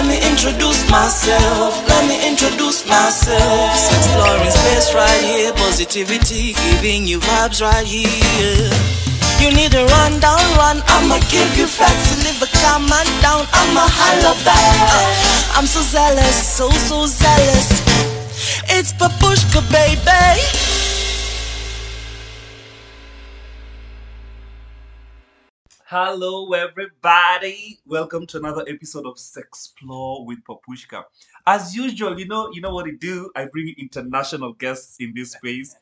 let me introduce myself. Let me introduce myself. Exploring space right here. Positivity giving you vibes right here. You need to run down, run. I'ma give you facts. Live a calm down. I'ma holla back. Uh, I'm so zealous, so so zealous. It's Papushka, baby. Hello, everybody. Welcome to another episode of Sexplore with Papushka. As usual, you know, you know what I do. I bring international guests in this space.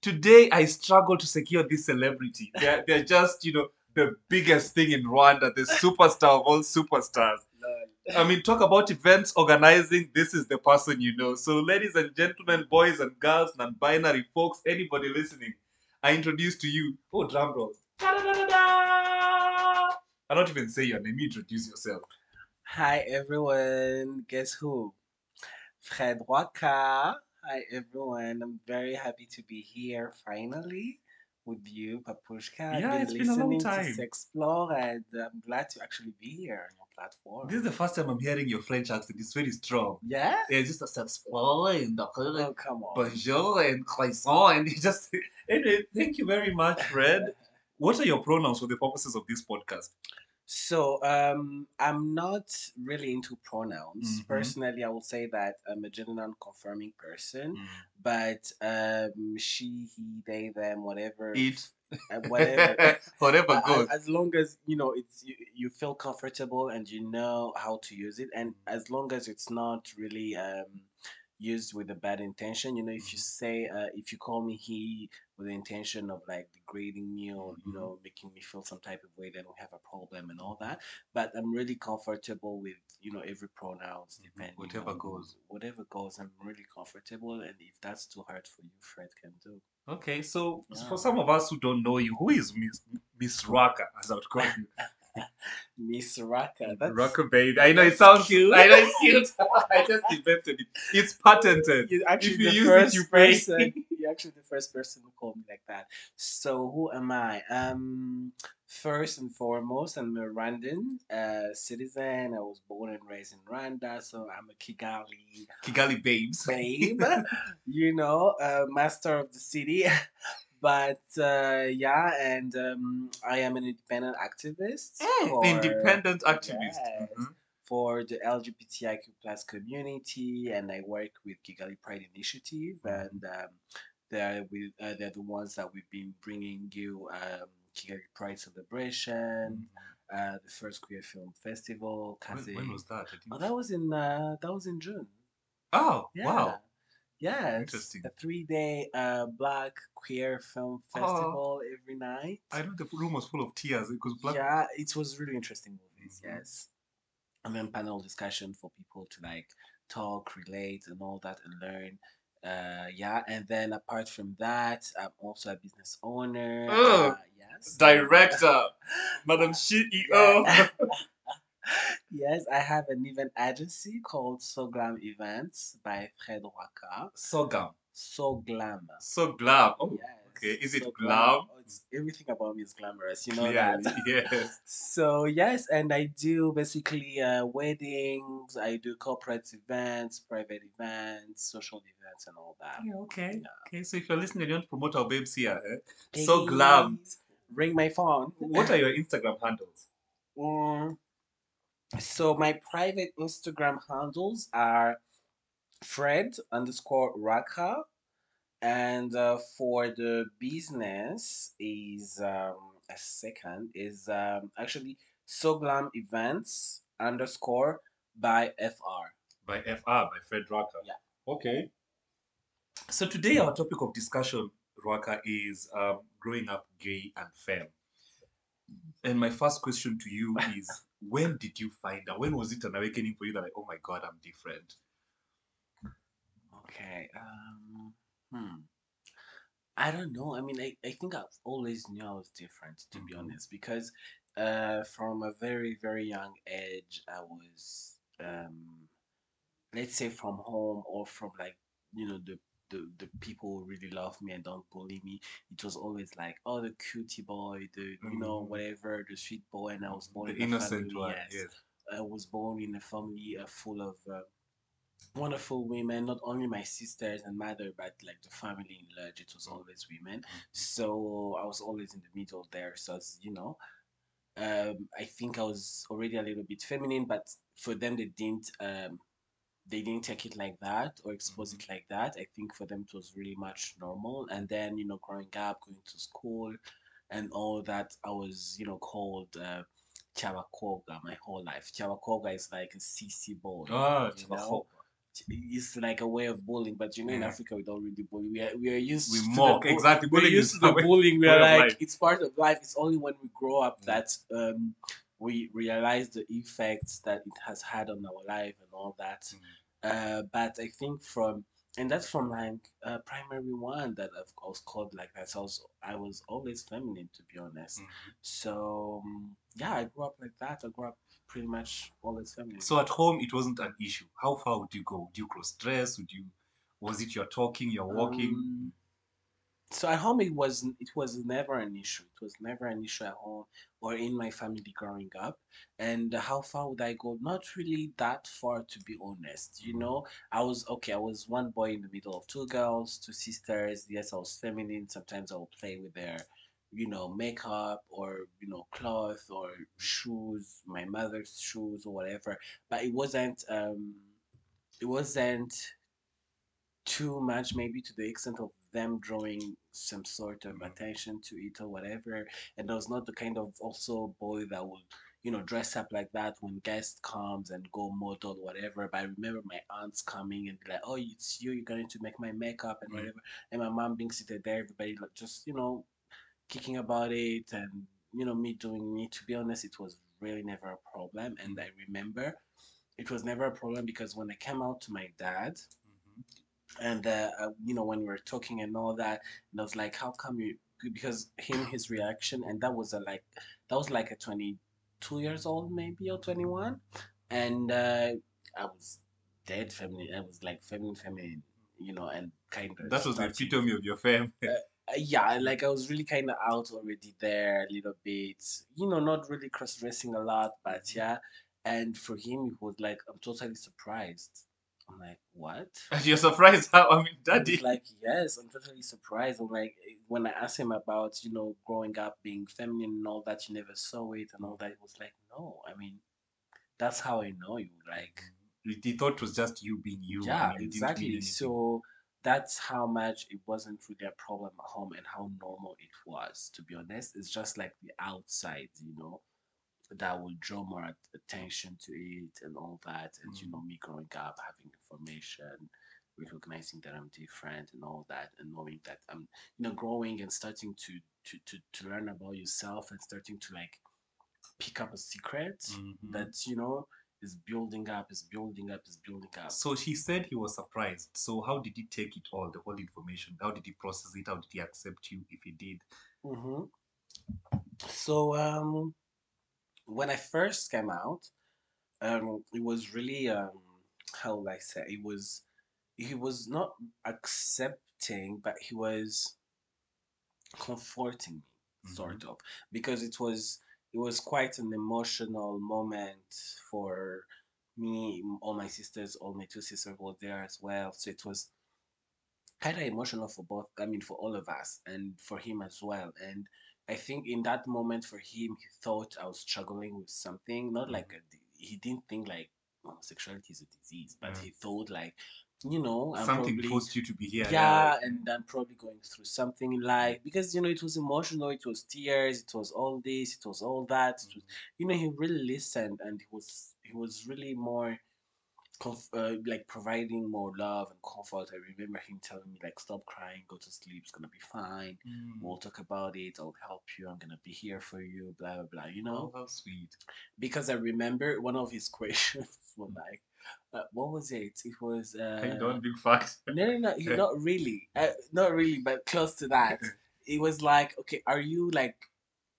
Today, I struggle to secure this celebrity. They're, they're just, you know, the biggest thing in Rwanda, the superstar of all superstars. I mean, talk about events organizing. This is the person you know. So, ladies and gentlemen, boys and girls, non-binary folks, anybody listening, I introduce to you. Oh, drum rolls. I don't even say your name. You introduce yourself. Hi everyone. Guess who? Fred Rwaka. Hi everyone. I'm very happy to be here finally with you, Papushka. Yeah, I've it's been been a long listening time. to Sexplore and I'm glad to actually be here on your platform. This is the first time I'm hearing your French accent. It's very strong. yeah? Yeah, it's just a Sexplore and Oh, come on. bonjour and croissant and you just anyway. Thank you very much, Fred. What are your pronouns for the purposes of this podcast? So, um, I'm not really into pronouns. Mhm. Personally, I will say that I'm a gender non-confirming person, but um, she, he, they, them, whatever, Eat uh, whatever. whatever goes. a- as long as you know it's you, you feel comfortable and you know how to use it and as long as it's not really um used with a bad intention you know if you say uh, if you call me he with the intention of like degrading me or you Mhm. know making me feel some type of way then we have a problem and all that but i'm really comfortable with you know every pronouns Mhm. depending Whatever on goes. whatever goes i'm really comfortable and if that's too hard for you fred can do Okay, so Yeah. for some of us who don't know you, who is Miss Miss Rwaka, as I would call you? miss Rwaka that's Rwaka baby. I know it sounds cute. I know it's cute. I just invented it. It's patented. You're actually If you the use it, first you pay. person. You're actually the first person who called me like that. So who am I? Um, first and foremost, I'm a Rwandan uh, citizen. I was born and raised in Rwanda, so I'm a Kigali Kigali babes. babe. you know, uh, master of the city. But uh, yeah, and um, I am an independent activist. for- Independent activist. Yes Mhm. for the LGBTIQ plus community, and I work with Kigali Pride Initiative, Mhm. and um, they're with uh, they're the ones that we've been bringing you um, Kigali Pride celebration, uh, the first queer film festival. When, when was that? Oh, that was in uh, that was in June. Oh, Yeah. wow. Yes, Interesting. a three-day uh, Black queer film festival every night. I know the room was full of tears because black. Yeah, it was really interesting movies. Mhm. Yes, and then panel discussion for people to like talk, relate, and all that, and learn. Uh, yeah, and then apart from that, I'm also a business owner. Oh, uh, yes, Director, Madam CEO. Yes, I have an event agency called Soglam Events by Fred Rwaka. So glam. Soglam. So glam. Oh, Yes. okay. Is it So glam? Oh, it's, everything about me is glamorous. You know Clearly, that. yes. So yes, and I do basically uh, weddings. I do corporate events, private events, social events, and all that. Yeah, okay. Yeah. Okay, so if you're listening and you want to promote our babes here, eh? so glam. Ring my phone. What are your Instagram handles? Mm, so my private Instagram handles are Fred underscore Rwaka, and uh, for the business is um, a second is um, actually Soglam Events underscore by FR. By FR, by Fred Rwaka. Yeah. Okay. So today our topic of discussion, Rwaka, is um, growing up gay and femme. And my first question to you is, when did you find out? When was it an awakening for you that like, oh my god, I'm different? Okay. Um, hmm. I don't know. I mean, I, I think I've always knew I was different, to be Mhm. honest, because uh, from a very, very young age, I was, um, let's say, from home or from like, you know, the the, the people who really love me and don't bully me. It was always like, oh, the cutie boy, the you know Mhm. whatever, the sweet boy, and I was born The in a innocent family, one, yes, yes. I was born in a family uh, full of uh, wonderful women. Not only my sisters and mother, but like the family in large. It was always women. So I was always in the middle there. So as you know, um, I think I was already a little bit feminine, but for them they didn't um, they didn't take it like that or expose it like that. I think for them it was really much normal. And then you know, growing up, going to school, and all that, I was you know called. Uh, Chawakoga my whole life. Chawakoga is like a CC you know? It's like a way of bullying, but you know, in Africa we don't really bully. We are we are used We to mock, the exactly. We're Bullying used to the bullying. We are like life. it's part of life. It's only when we grow up Mm. that um we realize the effects that it has had on our life and all that. Mm. Uh, but I think from and that's from like uh, primary one that I've, I was called like that. So I was I was always feminine to be honest. Mhm. So um, yeah, I grew up like that. I grew up pretty much always feminine. So at home, it wasn't an issue. How far would you go? Would you cross dress? Would you? Was it you're talking, you're walking? Um, so at home it was it was never an issue. It was never an issue at home or in my family growing up. And how far would I go? Not really that far to be honest. You know, I was okay, I was one boy in the middle of two girls, two sisters. Yes, I was feminine. Sometimes I would play with their you know, makeup or, you know, cloth or shoes, my mother's shoes or whatever. But it wasn't um it wasn't too much maybe to the extent of them drawing some sort of attention to it or whatever. And I was not the kind of also boy that would you know dress up like that when guest comes and go model whatever. But i remember my aunts coming and be like oh it's you you're going to make my makeup and Mhm. whatever. And my mom being seated there everybody like just you know kicking about it and you know me doing me to be honest it was really never a problem. And i remember it was never a problem because when i came out to my dad Mhm. And uh, you know when we were talking and all that and i was like how come you because him his reaction and that was a like that was like a 22 years old maybe or 21 and uh, i was dead feminine i was like feminine feminine you know and kind of That was the epitome of your fam. uh, yeah, like I was really kind of out already there a little bit. You know, not really cross dressing a lot, but yeah. And for him, it was like, I'm totally surprised. I'm like, what? And you're surprised how I mean, daddy. was like, yes, I'm totally surprised. I'm like, when I asked him about, you know, growing up being feminine and all that, you never saw it and all that, he was like, no, I mean, that's how I know you. Like, mm. He- He thought it was just you being you. yeah, and it didn't mean exactly. So that's how much it wasn't really a problem at home and how normal it was, to be honest. It's just like the outside, you know, that will draw more attention to it and all that. And, you Mm. know, me growing up, having information, recognizing that I'm different and all that, and knowing that I'm, you know, growing and starting to, to, to, to learn about yourself and starting to like pick up a secret Mhm. that, you know, is building up, is building up, is building up. So she said he was surprised. So how did he take it all, the whole information? How did he process it? How did he accept you if he did? hmm So um, when I first came out, um, it was really um, how will I say? It was he was not accepting, but he was comforting me, sort of, because it was it was quite an emotional moment for me. All my sisters, all my two sisters were there as well, so it was kind of emotional for both i mean for all of us and for him as well and i think in that moment for him he thought i was struggling with something not like a, he didn't think like homosexuality is a disease but Mm. he thought like you know i'm Something probably forced you to be here. yeah, and I'm probably going through something in life because you know it was emotional, it was tears, it was all this, it was all that. It was, you know, he really listened and he was he was really more comf- uh, like providing more love and comfort. I remember him telling me like, "Stop crying, go to sleep. It's gonna be fine. Mm. We'll talk about it. I'll help you. I'm gonna be here for you." Blah blah blah. You know, Oh, how sweet. because I remember one of his questions was like, uh, "What was it? It was uh, Hang on, big fact. no, no, no, he- not really. Uh, not really, but close to that. It was like, okay, are you like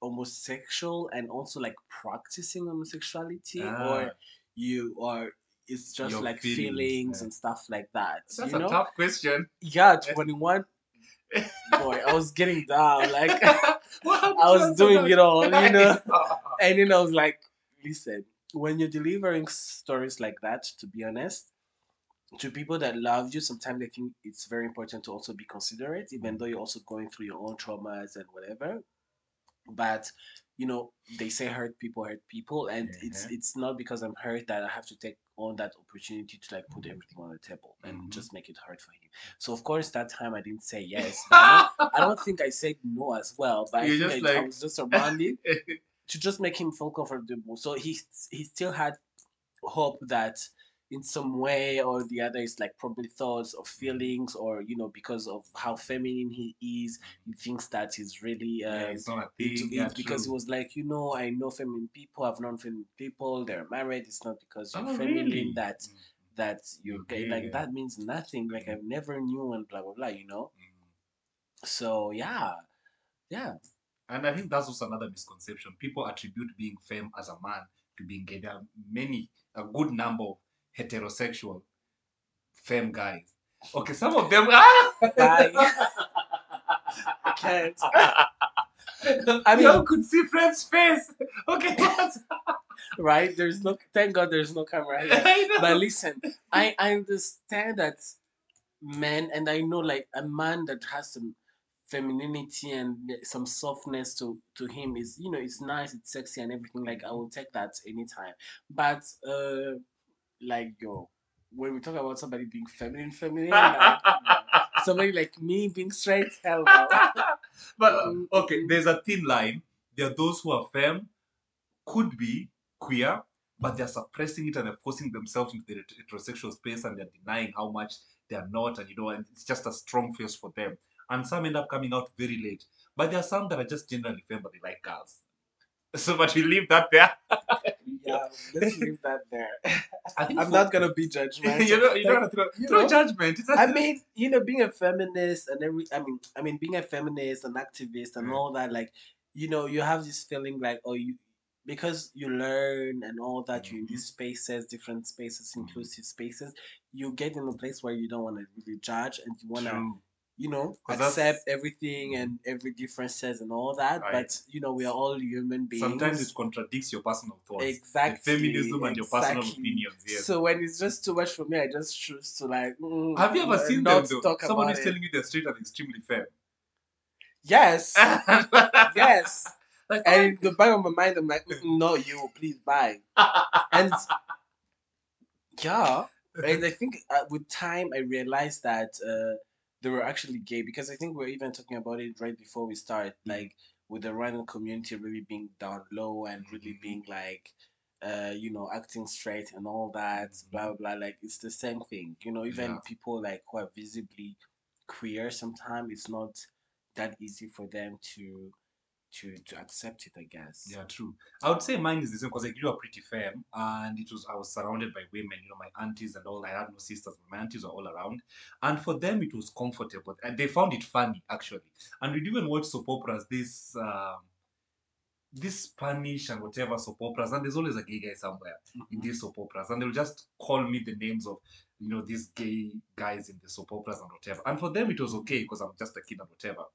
homosexual and also like practicing homosexuality, Ah, or you are? It's just Your like feelings, feelings yeah. and stuff like that. that's you a know? tough question. Yeah, twenty one. Boy, I was getting down. Like I was doing it all, you know. And then I was like, listen, when you're delivering stories like that, to be honest, to people that love you, sometimes I think it's very important to also be considerate, even though you're also going through your own traumas and whatever. But you know, they say hurt people hurt people, and it's Mhm. it's not because I'm hurt that I have to take on that opportunity to like put everything on the table and Mhm. just make it hard for him. So of course that time I didn't say yes. I, don't, I don't think I said no as well, but I, just I, I was just around it to just make him feel comfortable. So he he still had hope that in some way or the other it's like probably thoughts or feelings or you know because of how feminine he is he thinks that he's really yeah, uh, it's not a thing. it Yeah, because he true. was like you know I know feminine people I've known feminine people they're married it's not because you're Oh, feminine really? that Mm, that you're gay gay, like yeah. that means nothing like Mhm. I've never knew and blah blah blah you know mm. so yeah yeah And I think that's also another misconception. People attribute being femme as a man to being gay. There are many, a good number of heterosexual femme guys. Okay, some of them. Ah! I can't I mean, you could see Fred's face. Okay, right there's no thank God there's no camera here but listen I, I understand that men and i know like a man that has some femininity and some softness to to him is you know it's nice it's sexy and everything like i will take that anytime but uh like yo when we talk about somebody being feminine feminine like, somebody like me being straight hell no but uh, okay, there's a thin line. There are those who are femme, could be queer, but they're suppressing it and they're forcing themselves into the heterosexual space and they're denying how much they are not, and you know, and it's just a strong face for them. And some end up coming out very late. But there are some that are just generally femme, but they like girls. So, but we leave that there. Yeah let's leave that there I think i'm not gonna be judgmental you know, you don't Like, to throw, you throw know, judgment. I mean, you know, being a feminist and every, I mean, I mean, being a feminist and activist and Mm. all that, like, you know, you have this feeling like, oh, you, because you learn and all that, you're in these spaces, different spaces, inclusive spaces, you get in a place where you don't want to really judge and you want to. You know, accept everything and every differences and all that. Right. But, you know, we are all human beings. Sometimes it contradicts your personal thoughts. Exactly. The feminism and your personal opinions. Yes. So when it's just too much for me, I just choose to like. mm, Have you ever uh, seen them though? Someone is it. telling you they're straight and extremely femme. Yes. yes. Like, And the back of my mind, I'm like, "Mm, no, you, please buy. And yeah, and I think uh, with time, I realized that uh, they were actually gay because I think we are even talking about it right before we start, Mm. like with the random community really being down low and really Mhm. being like, uh, you know, acting straight and all that, blah blah blah. Like it's the same thing, you know. Even Yeah. people like who are visibly queer, sometimes it's not that easy for them to to to accept it. I guess. Yeah, true. I would say mine is the same because I grew up pretty firm, and it was I was surrounded by women. You know, my aunties and all. I had no sisters, but my aunties were all around, and for them it was comfortable, and they found it funny actually. And we'd even watch soap operas. This. Um, this Spanish and whatever soap operas, and there's always a gay guy somewhere in Mhm. these soap operas, and they'll just call me the names of you know these gay guys in the soap operas and whatever. And for them it was okay because I'm just a kid and whatever.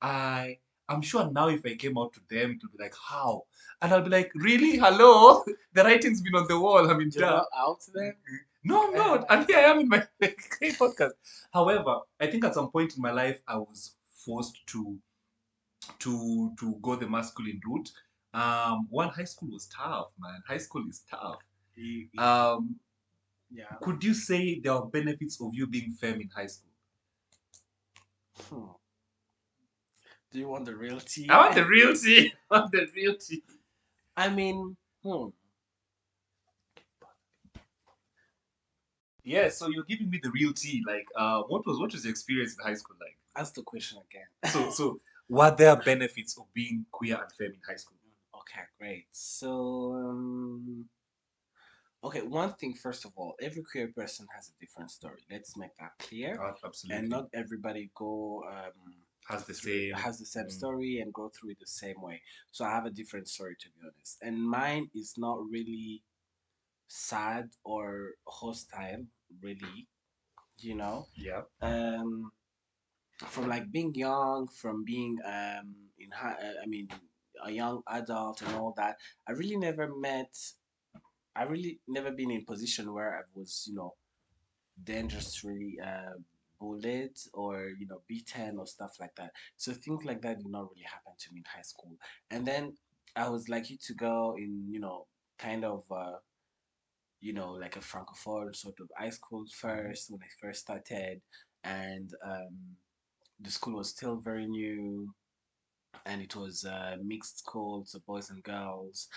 I I'm sure now if I came out to them it would be like how, and I'll be like really hello, the writing's been on the wall. I mean, You're duh. out there. No, I'm not. And here I am in my podcast. However, I think at some point in my life I was forced to to to go the masculine route. Um, one high school was tough, man. High school is tough. Um, yeah. could you say there are benefits of you being femme in high school? Hmm. Do you want the real tea? I want the real tea. I want the real tea. I mean, hmm. Yeah, so you're giving me the real tea. Like, uh, what was what was your experience in high school like? Ask the question again. So, so were there benefits of being queer and femme in high school? Okay, great. So, um, okay, one thing first of all, every queer person has a different story. Let's make that clear. Uh, absolutely. And not everybody go um has the same has the same mm. story and go through it the same way. So I have a different story to be honest. And mine is not really sad or hostile, really. You know? Yeah. um from like being young from being um in high uh, i mean a young adult and all that i really never met I really never been in a position where I was, you know, dangerously uh, or you know beaten or stuff like that. So things like that did not really happen to me in high school. And then I was lucky to go in, you know, kind of, uh, you know, like a francophone sort of high school first when I first started, and um, the school was still very new and it was a mixed school, so boys and girls.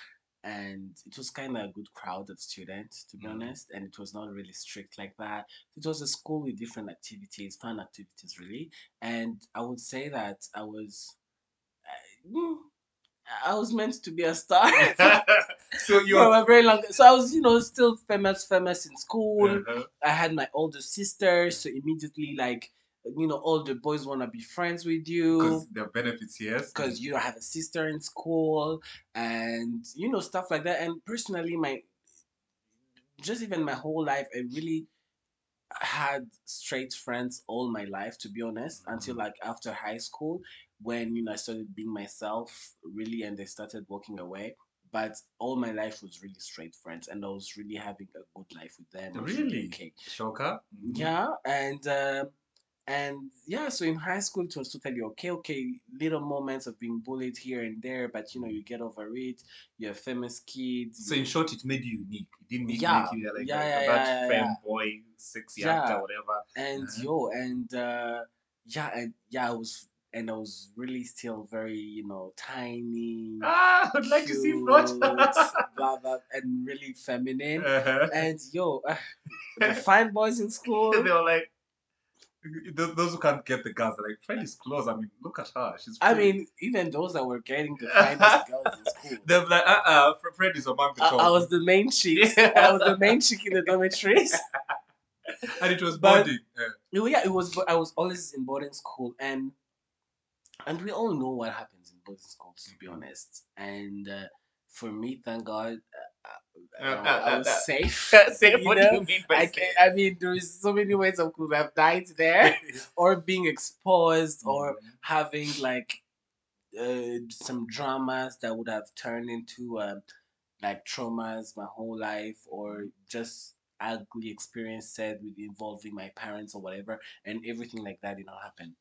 And it was kind of a good crowd of students, to be Mm. honest. And it was not really strict like that. It was a school with different activities, fun activities, really. And I would say that I was, I was meant to be a star so you were a very long. So I was, you know, still famous, famous in school. Uh-huh. I had my older sister, so immediately like you know all the boys want to be friends with you Because there are benefits, yes. because you have a sister in school and you know stuff like that. And personally, my just even my whole life, I really had straight friends all my life to be honest until like after high school when you know I started being myself really and they started walking away but all my life was really straight friends and I was really having a good life with them Really? okay Shocker. Mhm. yeah and um and yeah so in high school it was totally okay okay little moments of being bullied here and there but you know you get over it you're a famous kid So in short, it made you unique. It didn't make, Yeah. make you like Yeah, a, yeah, that yeah, yeah, femboy, sexy Yeah. actor, whatever. and Uh-huh. yo and uh yeah and yeah i was and i was really still very you know tiny Ah, I'd like to see cute, plot. blah blah and really feminine Uh-huh. and yo uh, the fine boys in school they were like, those those who can't get the girls are like, Fred is close. I mean, look at her. She's. i mean even those that were getting the finest girls in school they're like, uh, uh Fred is among the I, top. I was the main chick. I was the main chick in the dormitories. and it was But- bonding. Uh, yeah, it was. I was always in boarding school, and and we all know what happens in boarding schools, to be honest. And uh, for me, thank God, uh, uh, I was safe. Say, you what know? do you mean by I, safe? can, I mean, there is so many ways I could have died there, or being exposed, or Mhm. having like uh, some dramas that would have turned into um, like traumas my whole life or just ugly experiences with involving my parents or whatever and everything like that did not happen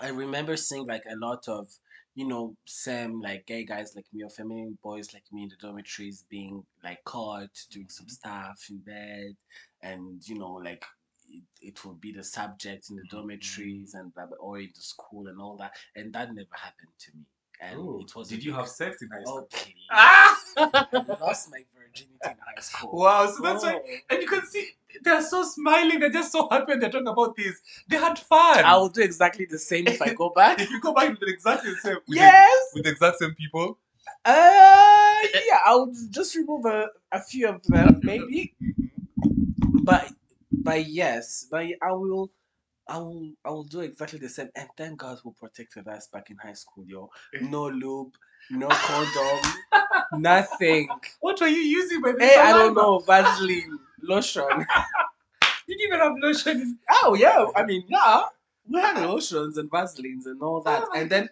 i remember seeing like a lot of you know same like gay guys like me or feminine boys like me in the dormitories being like caught doing some stuff in bed and you know like it, it will be the subject in the dormitories and blah, blah, or in the school and all that and that never happened to me and Oh, it was did you have sex in high school? okay Ah! I lost my virginity in high school Wow, so that's why, Oh. and you can see they're so smiling, they're just so happy when they're talking about this. They had fun. I will do exactly the same if I go back. if you go back with the exactly the same, with, yes. the, with the exact same people, Uh, yeah. I would just remove a, a few of them, maybe. But, but yes, but I will. I will. I will do exactly the same. And thank God who protected us back in high school, yo. No lube, no condom, nothing. what were you using by the Hey, I don't know. Vaseline, lotion. you Did you even have lotion? Oh yeah. I mean, yeah. We had lotions and Vaselines and all that, Oh and then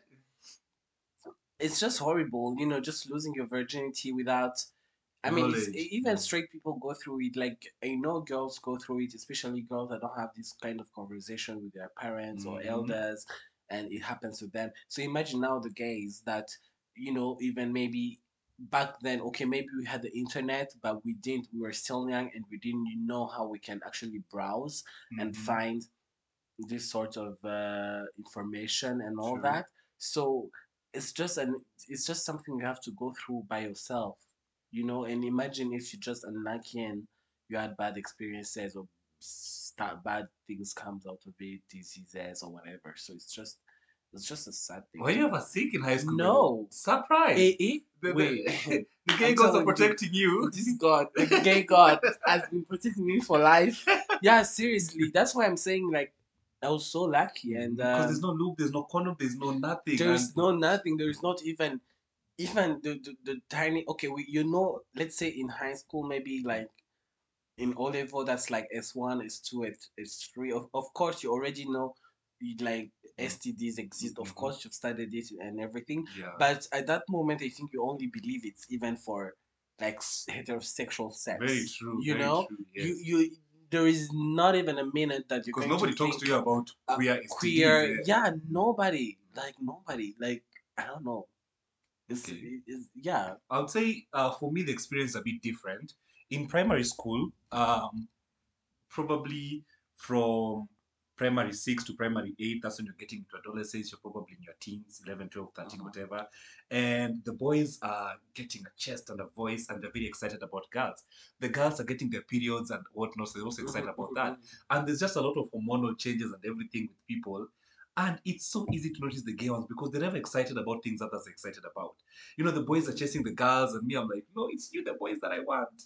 it's just horrible, you know, just losing your virginity without. I mean, it's, even straight people go through it. Like I know girls go through it, especially girls that don't have this kind of conversation with their parents or Mhm. elders, and it happens to them. So imagine now the gays that you know, even maybe back then, okay, maybe we had the internet, but we didn't. We were still young, and we didn't know how we can actually browse and Mhm. find this sort of uh, information and all True. that. So it's just an it's just something you have to go through by yourself, you know. And imagine if you're just unlucky and you had bad experiences or start bad things comes out of it, diseases or whatever. So it's just it's just a sad thing. Were you ever sick in high school? No. Surprise. Eh, eh? The, the, Wait. the gay I'm gods are telling you. protecting you. this God, the gay God, has been protecting me for life. Yeah, seriously. That's why I'm saying like I was so lucky and Because um, there's no loop, there's no condom, there's no nothing. there's and- no nothing. There is not even even the, the, the tiny okay, we you know, let's say in high school maybe like in O level that's like S one, S two, S three. Of of course you already know you, like STDs exist. Of Mhm. course you've studied it and everything. Yeah. But at that moment I think you only believe it's even for like heterosexual sex. Very true. You very know, true, you yes. you there is not even a minute that you're because nobody to talks to you about queer STDs, queer. eh? Yeah, nobody. Like nobody. Like I don't know. It's, Okay. it's yeah. I would say uh, for me the experience is a bit different. In primary school, um, probably from primary six to primary eight, that's when you're getting into adolescence. You're probably in your teens, 11, 12, 13, Mhm. whatever. And the boys are getting a chest and a voice, and they're very excited about girls. The girls are getting their periods and whatnot, so they're also excited about that. And there's just a lot of hormonal changes and everything with people. And it's so easy to notice the gay ones because they're never excited about things others are excited about. You know, the boys are chasing the girls, and me, I'm like, no, it's you, the boys that I want.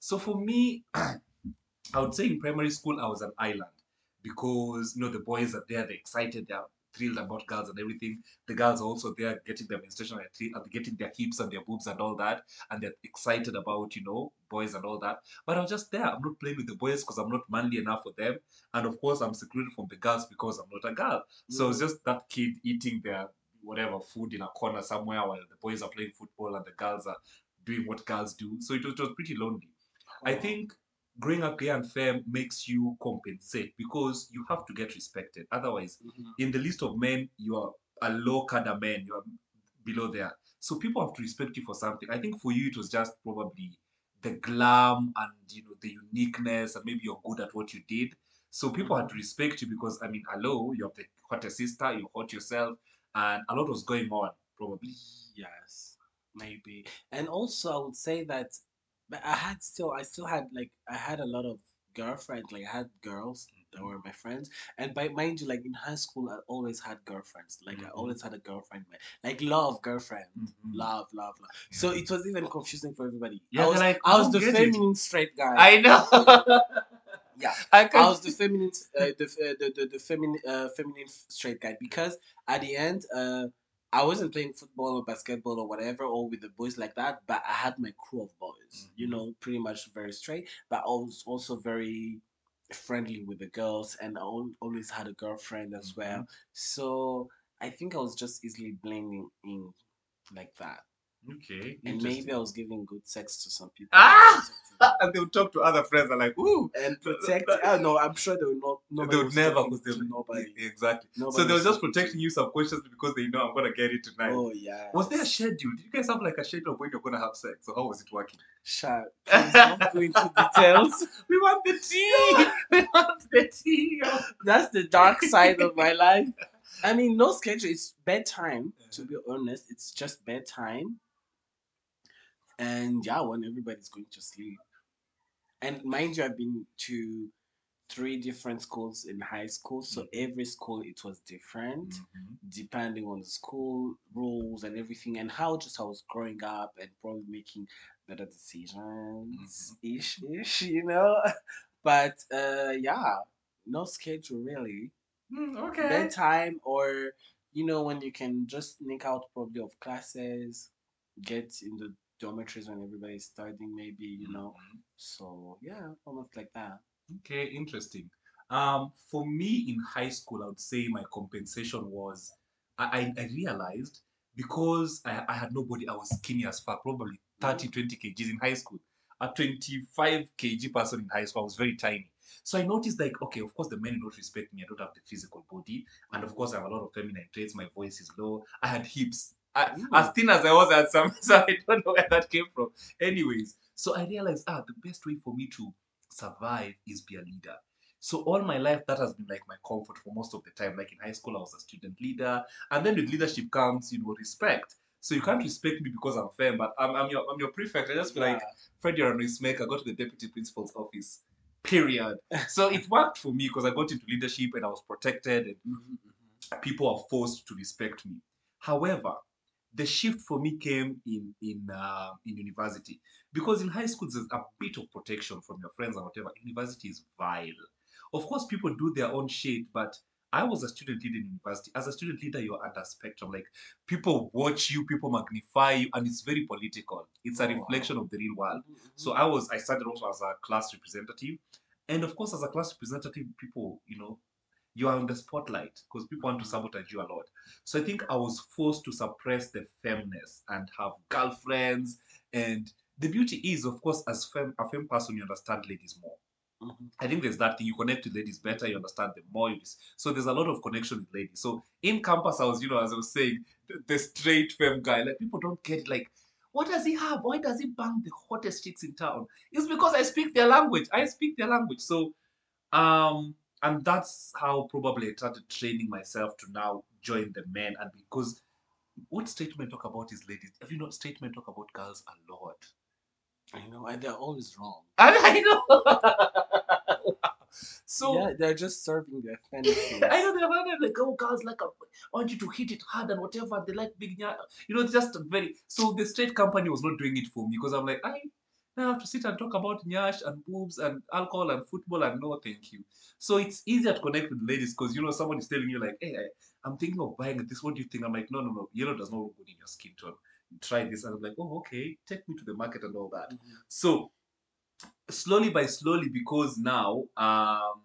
So for me, I would say in primary school, I was an island because, you know, the boys are there, they're excited, they're thrilled about girls and everything. The girls are also there getting their menstruation, and getting their hips and their boobs and all that. And they're excited about, you know, boys and all that. But I'm just there. I'm not playing with the boys because I'm not manly enough for them. And of course, I'm secluded from the girls because I'm not a girl. So it's just that kid eating their whatever food in a corner somewhere while the boys are playing football and the girls are doing what girls do. So it was, it was pretty lonely. I Oh. think growing up gay and femme makes you compensate because you have to get respected. Otherwise, Mhm. in the list of men, you are a low cadre man, you are below there. So people have to respect you for something. I think for you, it was just probably the glam and you know the uniqueness, and maybe you're good at what you did. So people had to respect you because I mean, hello, you're the hottest sister, you hot yourself, and a lot was going on probably. Yes, maybe. And also, I would say that but I had still, I still had like, I had a lot of girlfriends. Like, I had girls that were my friends. And by mind you, like in high school, I always had girlfriends. Like, I Mhm. always had a girlfriend. Like, love girlfriend. Mhm. Love, love, love. So it was even confusing for everybody. Yeah, I was, like, I was the get it." feminine straight guy. I know. yeah. I I was the feminine, uh, the, uh, the the the feminine, uh, feminine straight guy because at the end, uh, I wasn't playing football or basketball or whatever, or with the boys like that. But I had my crew of boys, you Mhm. know, pretty much very straight, but I was also very friendly with the girls, and I always had a girlfriend as well. So I think I was just easily blending in like that, Okay. and maybe I was giving good sex to some people. Ah! and they'll talk to other friends and like, ooh. and protect. I don't know. I'm sure they will not. Nobody they would never because they nobody. exactly. Nobody so they were just protecting you subconsciously because they know I'm gonna get it tonight. Oh yeah. Was there a schedule? Did you guys have like a schedule of when you're gonna have sex? So how was it working? Shut. Please don't go into details. we want the tea. we want the tea. That's the dark side of my life. I mean, no schedule. It's bedtime. To be honest, it's just bedtime. And yeah, when everybody's going to sleep. And mind you, I've been to three different schools in high school, so every school it was different. Mm-hmm. depending on the school rules and everything and how just I was growing up and probably making better decisions ish ish, you know. But uh yeah, no schedule really. Mm, okay. Bedtime or you know when you can just sneak out probably of classes, get in the dormitories when everybody's studying maybe, you know. Mhm. So yeah, almost like that. Okay, interesting. Um, for me in high school, I would say my compensation was I, I, I realized because I, I had nobody, I was skinny as fuck, probably 30, 20 kgs in high school. A 25 kg person in high school, I was very tiny. So I noticed like, okay, of course the men don't respect me. I don't have the physical body. And of course I have a lot of feminine traits. My voice is low. I had hips. I, as thin as I was, at some, so I don't know where that came from. Anyways, so I realized, ah, the best way for me to survive is be a leader. So all my life, that has been like my comfort for most of the time. Like in high school, I was a student leader, and then with leadership comes, you know, respect. So you can't respect me because I'm femme, but I'm, I'm your I'm your prefect. I just feel like Fred, you're a noisemaker. Go to the deputy principal's office. Period. so it worked for me because I got into leadership and I was protected, and Mhm, mhm. people are forced to respect me. However, the shift for me came in in uh, in university because in high school there's a bit of protection from your friends and whatever. University is vile. Of course, people do their own shit, but I was a student leader in university. As a student leader, you're under a spectrum. Like people watch you, people magnify you, and it's very political. It's a Oh, reflection of the real world. Mhm, mhm. So I was I started also as a class representative, and of course as a class representative, people you know you are on the spotlight because people want to sabotage you a lot. So I think I was forced to suppress the femness and have girlfriends and the beauty is, of course, as femme, a femme person, you understand ladies more. Mhm. I think there's that thing you connect with ladies better, you understand them more. So there's a lot of connection with ladies. So in campus, I was, you know, as I was saying, the, the straight femme guy, like people don't get like, what does he have? Why does he bang the hottest chicks in town? It's because I speak their language. I speak their language. So, um, and that's how probably I started training myself to now join the men. And because what statement talk about is ladies. Have you know statement talk about girls a lot? I know, and they're always wrong. I, I know. so yeah, they're just serving their fantasies. I know they're running like, oh, girls like, I want you to hit it hard and whatever. They like big, you know, just very. So the straight company was not doing it for me because I'm like, I, I have to sit and talk about nyash and boobs and alcohol and football and no, thank you. So it's easier to connect with ladies because you know someone is telling you like, hey, I, I'm thinking of buying this. What do you think? I'm like, no, no, no. Yellow does not look good in your skin tone. Try this, and I'm like, oh, okay. Take me to the market and all that. Mhm. So slowly by slowly, because now um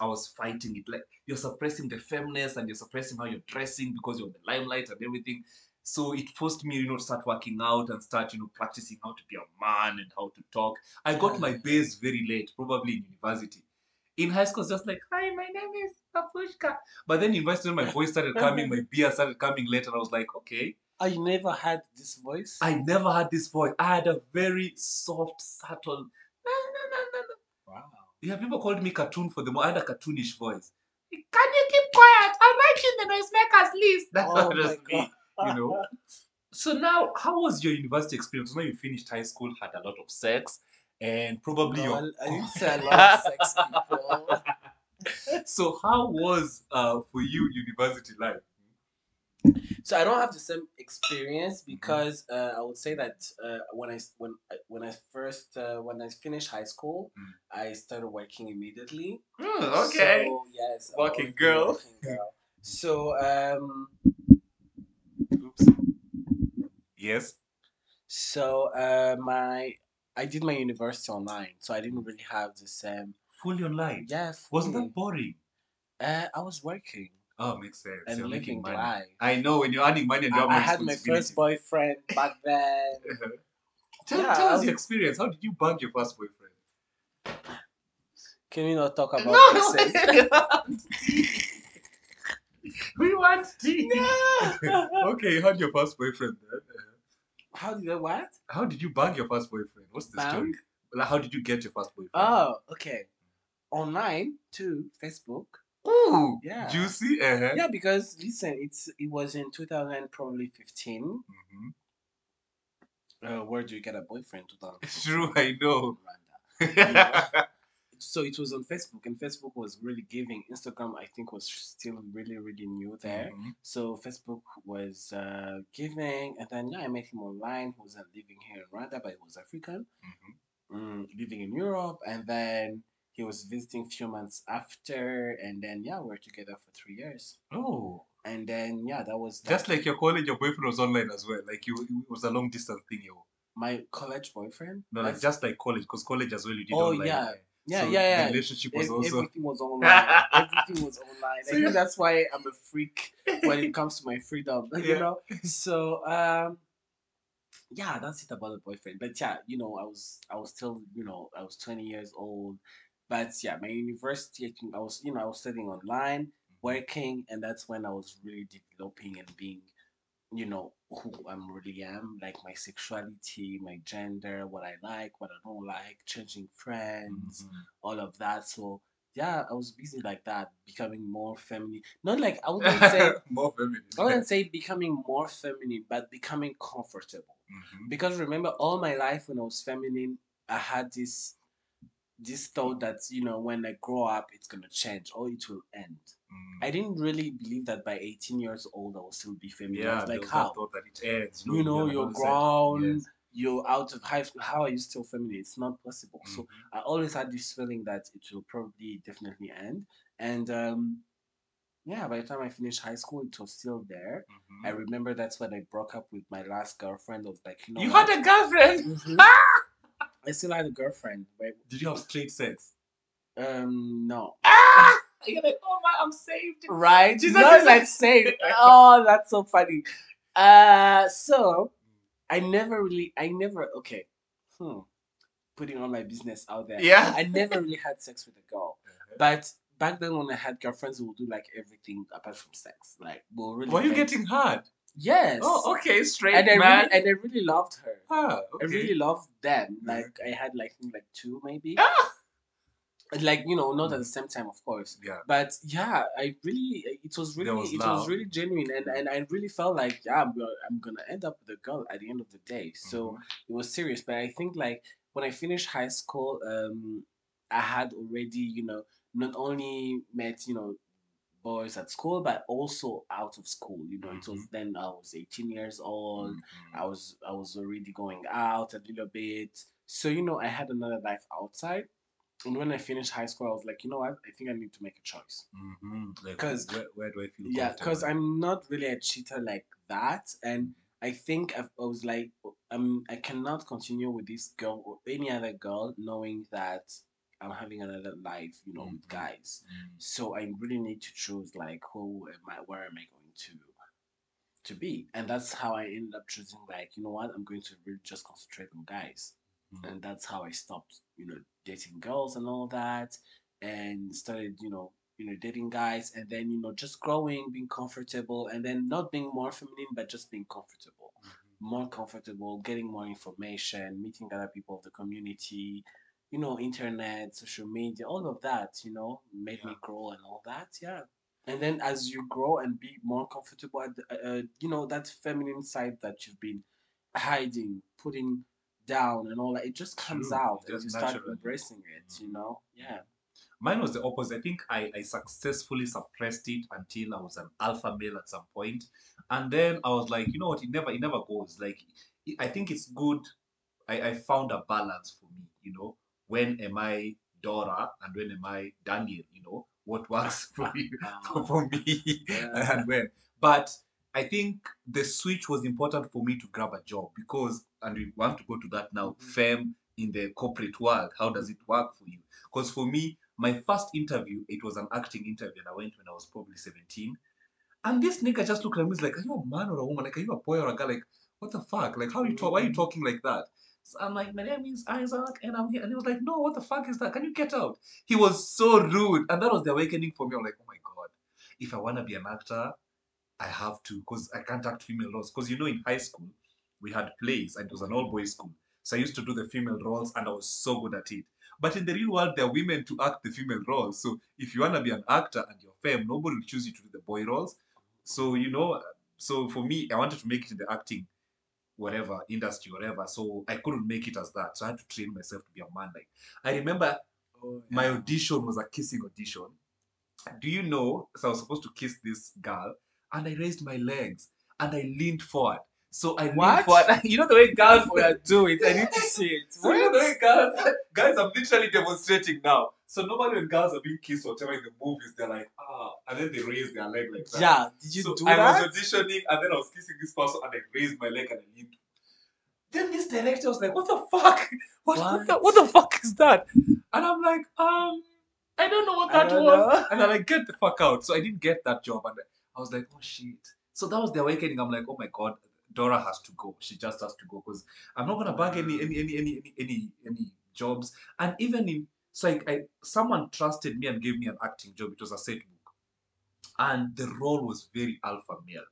I was fighting it. Like you're suppressing the feminist and you're suppressing how you're dressing because you're in the limelight and everything. So it forced me, you know, to start working out and start, you know, practicing how to be a man and how to talk. I got my base very late, probably in university. In high school, it's just like, hi, my name is Papushka. But then in university, my voice started coming, my beard started coming late, and I was like, okay. Oh, I never had this voice? I never had this voice. I had a very soft, subtle. Wow. Yeah, people called me cartoon for the mo I had a cartoonish voice. Can you keep quiet? I'm writing the noisemakers list. That's Oh what was me, you know. So now, how was your university experience? Now you finished high school, had a lot of sex, and probably No, your. I, I didn't say a lot of sex people. so how was uh for you university life? So I don't have the same experience because uh, I would say that uh, when I when I, when I first uh, when I finished high school, Mm. I started working immediately. Okay, So, yes, Working always been a girl. working girl. So um. Yes. so uh, my I did my university online, so I didn't really have the same. Fully online. Yeah, Wasn't fully. that boring? Uh, I was working Oh, makes sense. and You're making money. life. I know when you're earning money and you I, have I no had my first boyfriend back then. Tell, Yeah, tell I us was- your experience. How did you bug your first boyfriend? Can we not talk about no, exes? we want tea. okay, you had your first boyfriend then. How did I what? How did you bug your first boyfriend? What's the story? Bang? Like, how did you get your first boyfriend? Oh, okay. Online to Facebook. Ooh, yeah. juicy. Uh-huh. Yeah, because listen, it's it was in 2000 probably 15. Mhm. Uh, where do you get a boyfriend? 2000. True, I know. Rwanda. So it was on Facebook, and Facebook was really giving. Instagram, I think, was still really really new there. Mhm. So Facebook was uh, giving, and then yeah, I met him online. He wasn't living here in Rwanda, but he was African, Mhm. mm, living in Europe, and then he was visiting a few months after, and then yeah, we are together for three years, Oh, and then yeah, that was that. just like your college, your boyfriend was online as well. Like you, it was a long distance thing. You my college boyfriend. no, like just like college, because college as well you did Oh, online. yeah. Yeah, So yeah, yeah. The relationship was Ev- also. Everything was online. everything was online. So I think that's why I'm a freak when it comes to my freedom. You Yeah. know. So um, yeah, that's it about the boyfriend. But yeah, you know, I was I was still you know I was 20 years old. But yeah, my university, I was you know I was studying online, working, and that's when I was really developing and being, you know, who I am really am, like my sexuality, my gender, what I like, what I don't like, changing friends Mhm. all of that. So yeah, I was busy like that, becoming more feminine. Not like I wouldn't say more feminine. I wouldn't say becoming more feminine, but becoming comfortable. Mhm. Because remember, all my life when I was feminine, I had this this thought that you know when I grow up, it's gonna change or it will end. I didn't really believe that by 18 years old I will still be feminine. I was like, how? thought that it ends. You know, like you're what I said. grown, Yes. you're out of high school. How are you still feminine? It's not possible. So Mhm. I always had this feeling that it will probably definitely end. And um, yeah, by the time I finished high school, it was still there. Mhm. I remember that's when I broke up with my last girlfriend. I was like, you know, You what? had a girlfriend. Mhm. I still had a girlfriend. Did you have straight sex? um, no. You're like, oh my, I'm saved. Right? Jesus Not is like saved. oh, that's so funny. Uh, so I never really, I never, okay. hmm, putting all my business out there. Yeah. I never really had sex with a girl, but back then when I had girlfriends, we would do like everything apart from sex. Like we were really. Why are you getting hard? Yes. Oh, okay, straight And I man. really, and I really loved her. ah, I really loved them. Like I had like like two maybe. Ah! Like you know, not at the same time, of course. Yeah. But yeah, I really, it was really, was it love. was really genuine, and and I really felt like yeah, I'm gonna, I'm gonna end up with a girl at the end of the day. So Mhm. it was serious. But I think like when I finished high school, um, I had already you know not only met you know boys at school, but also out of school. You know, it was Mhm. then I was 18 years old. Mhm. I was I was already going out a little bit. So you know, I had another life outside. And when I finished high school, I was like, you know what? I think I need to make a choice. Mhm. Like, 'Cause- where, where do I feel? Yeah, because? I'm not really a cheater like that, and I think I've, I was like, um, I cannot continue with this girl or any other girl, knowing that I'm having another life, you know, with Mhm. guys. Mm. So I really need to choose like who am I, where am I going to, to be, and that's how I ended up choosing like, you know what, I'm going to really just concentrate on guys, Mhm. and that's how I stopped, you know, dating girls and all that, and started, you know, you know, dating guys, and then you know, just growing, being comfortable, and then not being more feminine, but just being comfortable, more comfortable, getting more information, meeting other people of the community, you know, internet, social media, all of that, you know, made me grow and all that, yeah. And then as you grow and be more comfortable, at the, uh, you know, that feminine side that you've been hiding, putting down, and all that, it just comes True, out, it and just you start embracing it, you know, yeah. Mine was the opposite. I think I, I successfully suppressed it until I was an alpha male at some point. And then I was like, you know what, it never it never goes. Like it- I think it's good. I, I found a balance for me, you know. When am I Dora and when am I Daniel, you know? What works for you for me Yeah. and when. But I think the switch was important for me to grab a job because, and we want to go to that now, Mhm. femme in the corporate world. How does it work for you? Because for me, my first interview, it was an acting interview, and I went when I was probably 17. And this nigga just looked at me, he's like, Are you a man or a woman? Like, are you a boy or a girl? Like, what the fuck? Like, how you talk? Why are you talking like that? So I'm like, My name is Isaac, and I'm here. And he was like, No, what the fuck is that? Can you get out? He was so rude. And that was the awakening for me. I'm like, Oh my God, if I want to be an actor, I have to, because I can't act female roles. Because you know, in high school, we had plays, and it was an all boys school. So I used to do the female roles, and I was so good at it. But in the real world, there are women to act the female roles. So if you want to be an actor and you're femme, nobody will choose you to do the boy roles. So, you know, so for me, I wanted to make it in the acting, whatever, industry, whatever. So I couldn't make it as that. So I had to train myself to be a man. Like, I remember Oh, my audition was a kissing audition. Do you know? So I was supposed to kiss this girl, and I raised my legs and I leaned forward. So I leaned What? forward. You know the way girls Well, do it. I need to see it. so you know the way girls, guys, I'm literally demonstrating now. So normally when girls are being kissed or whatever in the movies, they're like, ah, and then they raise their leg like that. Yeah. Did you so do I that? was auditioning and then I was kissing this person and I raised my leg and I leaned. Then this director was like, what the fuck? What, what? the, What? what the fuck is that? And I'm like, um, I don't know what that was. know. And I'm like, get the fuck out. So I didn't get that job. And I was like, oh shit. So that was the awakening. I'm like, oh my God, Dora has to go. She just has to go because I'm not gonna bag any any any any any any, any jobs. And even in so like I someone trusted me and gave me an acting job. It was a set book. And the role was very alpha male.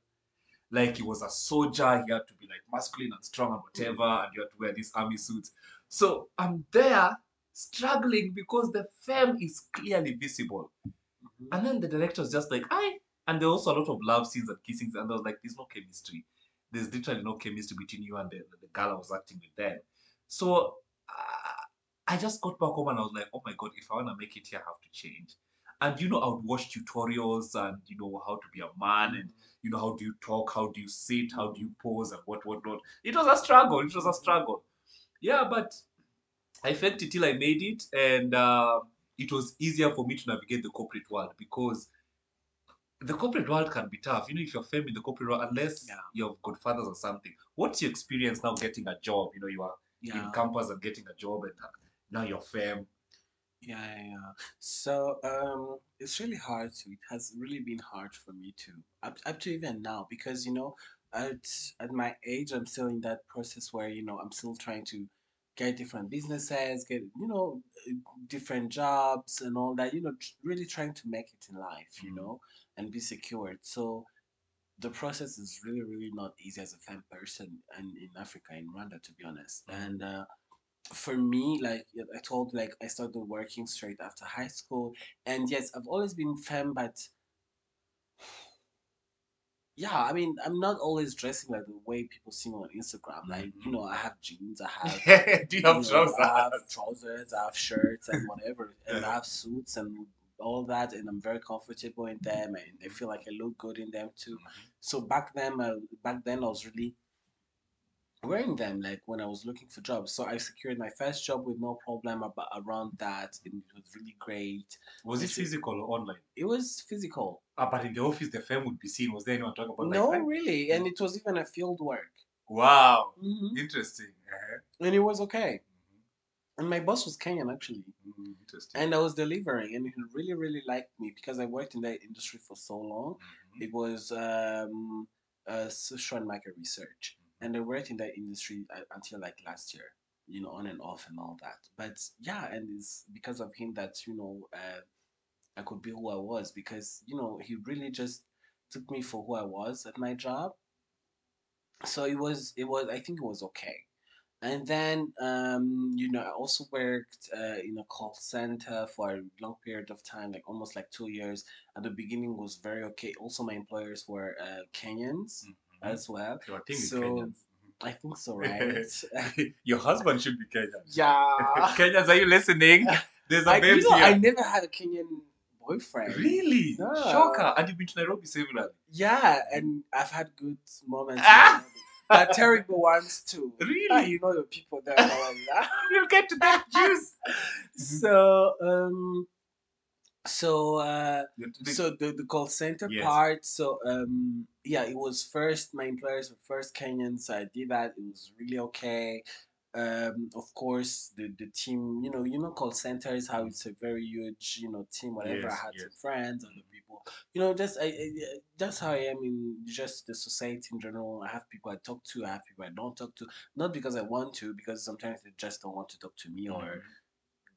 Like he was a soldier, he had to be like masculine and strong and whatever, and you had to wear these army suits. So I'm there struggling because the femme is clearly visible. Mhm. And then the director was just like, I. And there also a lot of love scenes and kissing, and I was like, there's no chemistry. There's literally no chemistry between you and the, the girl I was acting with then. So uh, I just got back home and I was like, oh my God, if I want to make it here, I have to change. And you know, I would watch tutorials and you know how to be a man and you know how do you talk, how do you sit, how do you pose, and what what not. It was a struggle. It was a struggle. Yeah, but I faked it till I made it, and uh, it was easier for me to navigate the corporate world because the corporate world can be tough. You know, if you're femme in the corporate world, unless Yeah. you have good fathers or something. What's your experience now getting a job? You know, you are Yeah. in campus and getting a job, and now you're femme. Yeah, yeah, yeah. So um, it's really hard to. It has really been hard for me to up up to even now because you know at at my age I'm still in that process where you know I'm still trying to get different businesses, get you know different jobs and all that. You know, really trying to make it in life. You Mhm. know, and be secured. So the process is really really not easy as a femme person and in Africa in Rwanda to be honest. Mhm. And uh, for me, like I told, like I started working straight after high school, and yes, I've always been femme, but yeah, I mean, I'm not always dressing like the way people see me on Instagram. Like, you know, I have jeans, I have, Do you you have know, trousers? I have trousers, I have shirts and whatever, and I have suits and all that, and I'm very comfortable in them, and I feel like I look good in them too. So back then, uh, back then, I was really wearing them like when I was looking for jobs. So I secured my first job with no problem about around that, and it was really great. Was it- physical or online? It was physical. Ah, but in the office, the femme would be seen. Was there anyone talking about no, like really, and it was even a field work. Wow, hmm interesting. Uh-huh. and it was okay. And my boss was Kenyan actually, Interesting. and I was delivering, and he really, really liked me because I worked in that industry for so long. Mhm. It was um, uh, social and market research, and I worked in that industry uh, until like last year, you know, on and off and all that. But yeah, and it's because of him that you know uh, I could be who I was because you know he really just took me for who I was at my job. So it was, it was, I think it was okay. And then, um, you know, I also worked uh, in a call center for a long period of time, like almost like two years. At the beginning was very okay. Also, my employers were uh, Kenyans Mhm. as well. Your team is so- Kenyans. I think so, right? Mhm. Your husband should be Kenyan. yeah. Kenyans, are you listening? There's a I, babes you know, here. I never had a Kenyan boyfriend. Really? Yeah. Shocker. And you've been to Nairobi several. Yeah, and I've had good moments. Ah! But terrible ones too. Really? Ah, you know the people there. are that. We'll get to that juice. so um so uh the- so the, the call center Yes. part so um yeah it was first my employers were first kenyan so i did that it was really okay um of course the the team you know you know call centers how it's a very huge you know team whatever Yes, i had some yes. friends other people. You know just I, I that's how i am in just the society in general. I have people i talk to i have people i don't talk to. Not because i want to because sometimes they just don't want to talk to me or Mhm.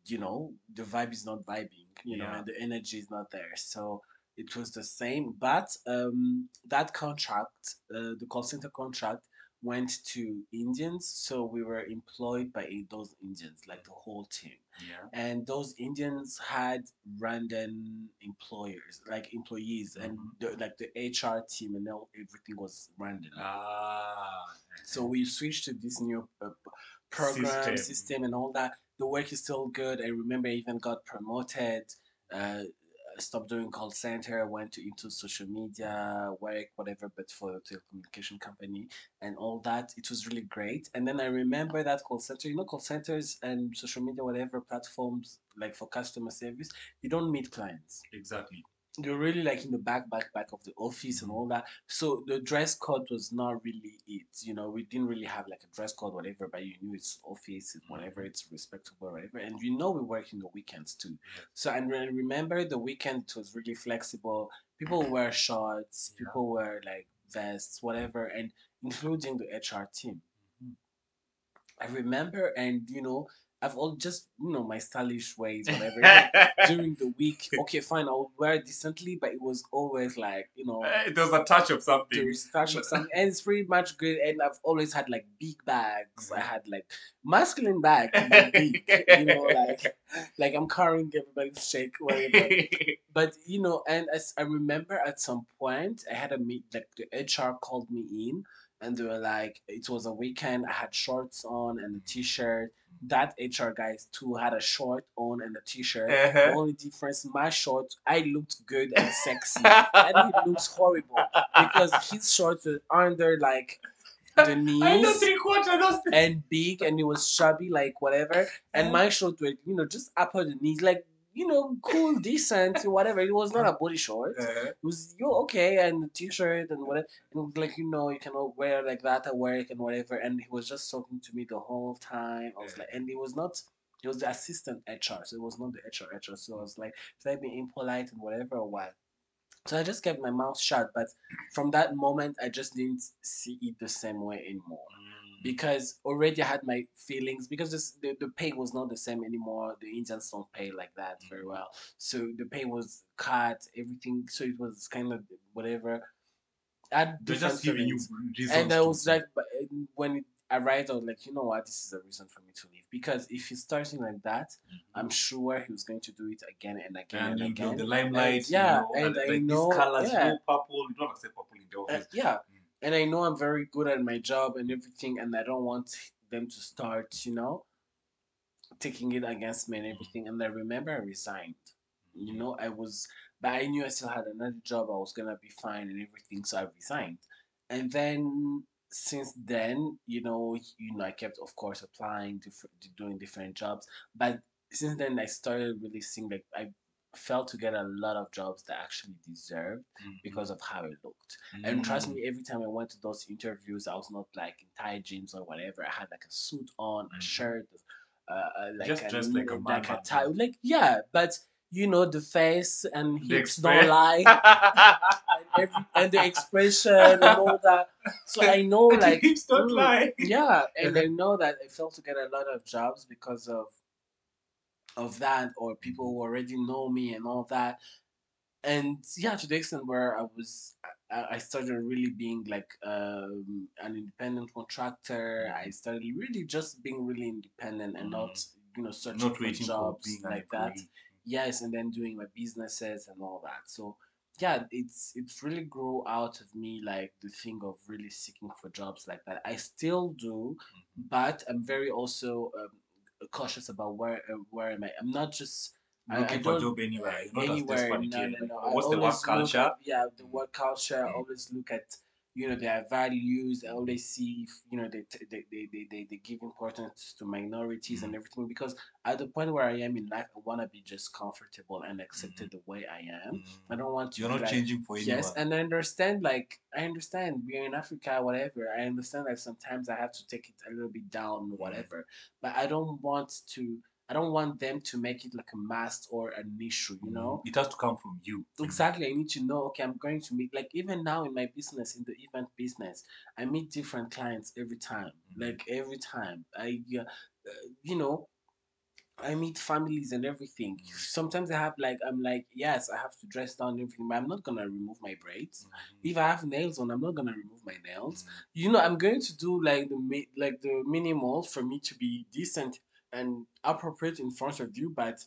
you know the vibe is not vibing you know and the energy is not there. So it was the same. But um that contract uh, the call center contract went to indians so we were employed by those indians like the whole team Yeah. and those indians had random employers like employees and Mhm. the, like the hr team and now everything was random Ah. so we switched to this new uh, program System. system. and all that. The work is still good. I remember I even got promoted. Uh, stopped doing call center. I went to into social media work, whatever, but for a telecommunication company and all that. It was really great. And then I remember that call center. You know, call centers and social media, whatever platforms like for customer service. You don't meet clients Exactly. You're really like in the back back back of the office and all that. So the dress code was not really it you know we didn't really have like a dress code whatever but you knew it's office it's whatever it's respectable whatever and you know we work in the weekends too. So and re- remember the weekend was really flexible. People wear shorts Yeah. people wear like vests whatever and including the hr team. Mhm. i remember and you know i've all just you know my stylish ways whatever during the week. Okay, fine, I'll wear it decently, but it was always like, you know, Eh, There was a touch of something. there's touch of something. And it's pretty much good. And I've always had like big bags. I had like masculine big, you know, like like I'm carrying everybody's shake, whatever. But you know, and as I remember at some point, I had a meet. Like the HR called me in, and they were like, it was a weekend. I had shorts on and a t-shirt. That HR guy too had a short on and a t-shirt. The Uh-huh. only difference, my shorts, I looked good and sexy, and he looks horrible because his shorts were under like the knees and big, and it was shabby, like whatever. And Uh. my shorts were, you know, just up at the knees, like you know, cool, decent, whatever. It was not a body short. Uh-huh. It was you okay and the t-shirt and whatever. And like you know you cannot wear like that at work and whatever. And he was just talking to me the whole time. I was like and he was not he was the assistant HR so it was not the HR HR so I was like should I be impolite and whatever or what. So I just kept my mouth shut but from that moment I just didn't see it the same way anymore because already I had my feelings because this, the, the pay was not the same anymore. The Indians don't pay like that very well. So the pay was cut, everything. So it was kind of whatever. I They're just giving you reasons. And I was like, when it arrived, I was like, you know what, this is a reason for me to leave. Because if he's starting like that, I'm sure he was going to do it again and again and and, again. the limelight, yeah, you know, and I like know- these colors, yeah. know, purple. You don't accept purple in the Uh, office. yeah, Mm. And I know I'm very good at my job and everything, and I don't want them to start, you know, taking it against me and everything. And I remember I resigned. You know, I was, but I knew I still had another job. I was gonna be fine and everything, so I resigned. And then since then, you know, you know, I kept, of course, applying, different, doing different jobs. But since then, I started really seeing like I failed to get a lot of jobs that actually deserved Mhm. because of how it looked. And trust Mm. me, every time I went to those interviews, I was not like in tight jeans or whatever. I had like a suit on, a Mhm. shirt, uh, uh, like Just a, dressed like a man, like a tie, like yeah. But you know, the face and hips don't lie, and, every, and the expression and all that. So I know, like, hips don't mm, lie. yeah, and I know that I failed to get a lot of jobs because of of that, or people who already know me and all that. And yeah, to the extent where I was, I, I started really being like um, an independent contractor. I started really just being really independent and not, you know, searching Not for for jobs being like that. employee. yes and then doing my businesses and all that. So yeah it's it's really grew out of me like the thing of really seeking for jobs like that. I still do but i'm very also um, cautious about where uh, where am i i'm not just I- Looking I for a don't- job anywhere. You're not anywhere desperate no no no I what's the work culture? at- yeah the work culture I Mm. always look at you know their values i always see you know they they, they, they, they, give importance to minorities and Mm. everything because at the point where i am in life i want to be just comfortable and accepted the way i am Mm. i don't want to You're not like, changing for anyone. yes and i understand like i understand we're in africa whatever i understand that sometimes i have to take it a little bit down Mm. whatever but i don't want to i don't want them to make it like a must or an issue you know it has to come from you. exactly i need to know okay i'm going to meet like even now in my business in the event business i meet different clients every time Mhm. like every time i uh, you know I meet families and everything. Mhm. Sometimes I have like I'm like yes, I have to dress down and everything, but I'm not gonna remove my braids. Mhm. If I have nails on, I'm not gonna remove my nails. Mhm. You know, I'm going to do like the like the minimal for me to be decent and appropriate in front of you, but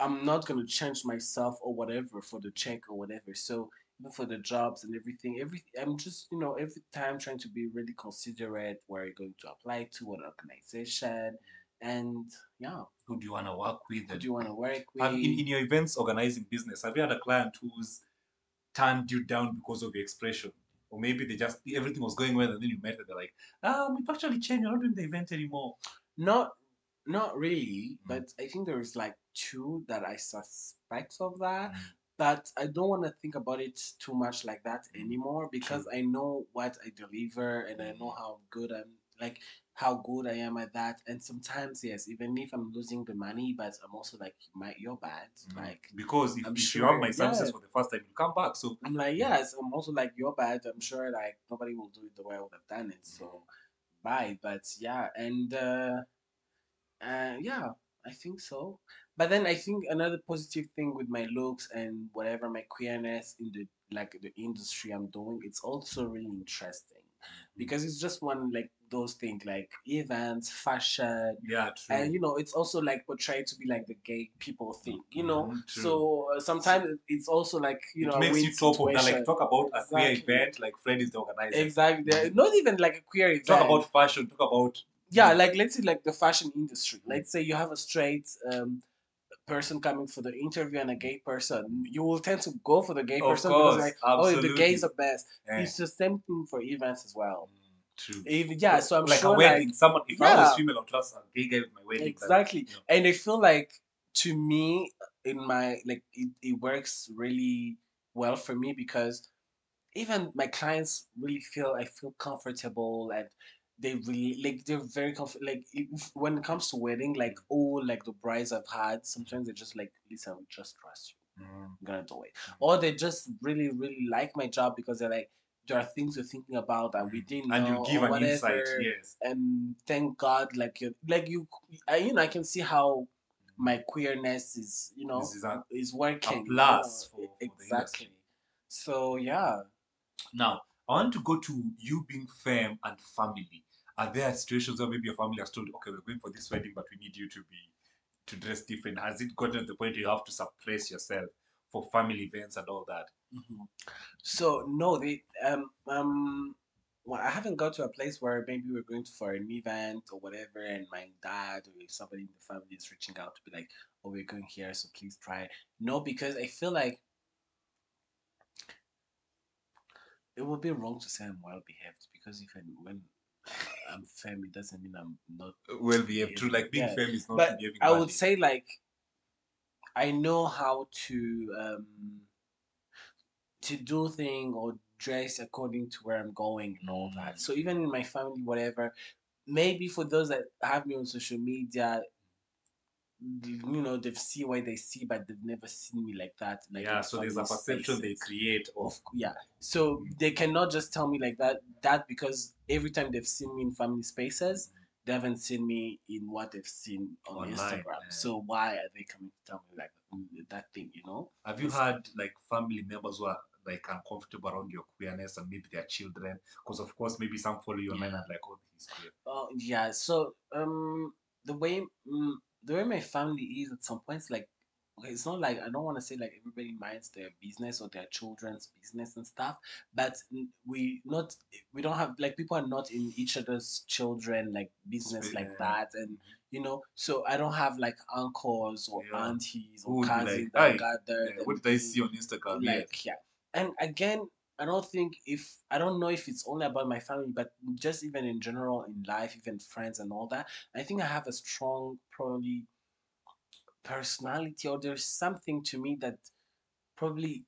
I'm not gonna change myself or whatever for the check or whatever. So even for the jobs and everything, every I'm just you know every time trying to be really considerate where you're going to apply to what organization, and yeah, Who do you want to work with? who do you want to work with? In, in your events organizing business, have you had a client who's turned you down because of your expression? Or maybe they just everything was going well and then you met them, they're like, um, we've actually changed, we're not doing the event anymore. Not not really, Mm. but I think there is like two that I suspect of that. Mm. But I don't want to think about it too much like that anymore because I know what I deliver and I know Mm. how good I'm like how good I am at that. And sometimes yes, even if I'm losing the money, but I'm also like my you're bad. Mm. Like because if, I'm if you sure, have my services yeah. for the first time, you come back. So I'm like, yes, I'm also like, you're bad. I'm sure like nobody will do it the way I would have done it. So bye. But yeah, and uh, uh yeah, I think so. But then I think another positive thing with my looks and whatever my queerness in the like the industry I'm doing, it's also really interesting. Because it's just one like those things like events, fashion, yeah, true. and you know it's also like portrayed to be like the gay people thing you know? Mhm, so uh, sometimes it's also like you it know makes you of that. Like talk about a queer event, like Fred is the organizer. exactly. They're not even like a queer event. Talk about fashion. Talk about yeah like let's say like the fashion industry. Let's say you have a straight um person coming for the interview and a gay person. You will tend to go for the gay Of person course, because like oh the absolutely. gays are best. Eh, it's the same thing for events as well. Mm, true. If- yeah so i'm like sure a wedding. like Someone if I was Yeah. female, I would trust a gay guy with my wedding. but, exactly you know, and i feel like to me in my like it, it works really well for me because even my clients really feel i feel comfortable and they really like they're very comfort like if, when it comes to wedding like oh like the brides i've had sometimes they're just like listen we just trust you mm, i'm gonna do it or they just really really like my job because they're like there are things you're thinking about that we didn't and you give an whatever. insight. Yes. And thank God, like you, like you, I, you know, I can see how my queerness is, you know, This is a- is working. you plus know, for- for exactly. So yeah, Now, I want to go to you being femme and family. Are there situations where maybe your family has told okay, we're going for this wedding, but we need you to be to dress different? Has it gotten to the point you have to suppress yourself for family events and all that? Mhm. So no, they um um. Well, I haven't got to a place where maybe we're going to for an event or whatever, and my dad or somebody in the family is reaching out to be like, "Oh, we're going here, so please try." No, because I feel like it would be wrong to say I'm well behaved because if I, when I'm femme, it doesn't mean I'm not. Well behaved, true. Like being Yeah. is not But behaving I would badly. say like I know how to um to do thing or dress according to where I'm going and all that. Mm. So even in my family, whatever, maybe for those that have me on social media, you know, they've seen what they see, but they've never seen me like that. Like yeah, so there's a perception they create of Of yeah, so they cannot just tell me like that. That because every time they've seen me in family spaces, they haven't seen me in what they've seen on Online, Instagram. yeah. So why are they coming to tell me like mm, that thing? You know? Have you had like family members who are like uncomfortable around your queerness and maybe their children? Because of course, maybe some follow you online Yeah. and like, oh, he's queer. Oh yeah. So um, the way mm, the way my family is at some points like. Okay, it's not like I don't want to say like everybody minds their business or their children's business and stuff, but we not we don't have like people are not in each other's children like business Spe- like that, and mm-hmm. you know, so I don't have like uncles or Yeah. aunties or would be like, cousins that "Hey, gathered. Yeah, what did I see on Instagram? Yeah. like yeah and again i don't think if i don't know if it's only about my family but just even in general in life even friends and all that i think i have a strong probably personality or there's something to me that probably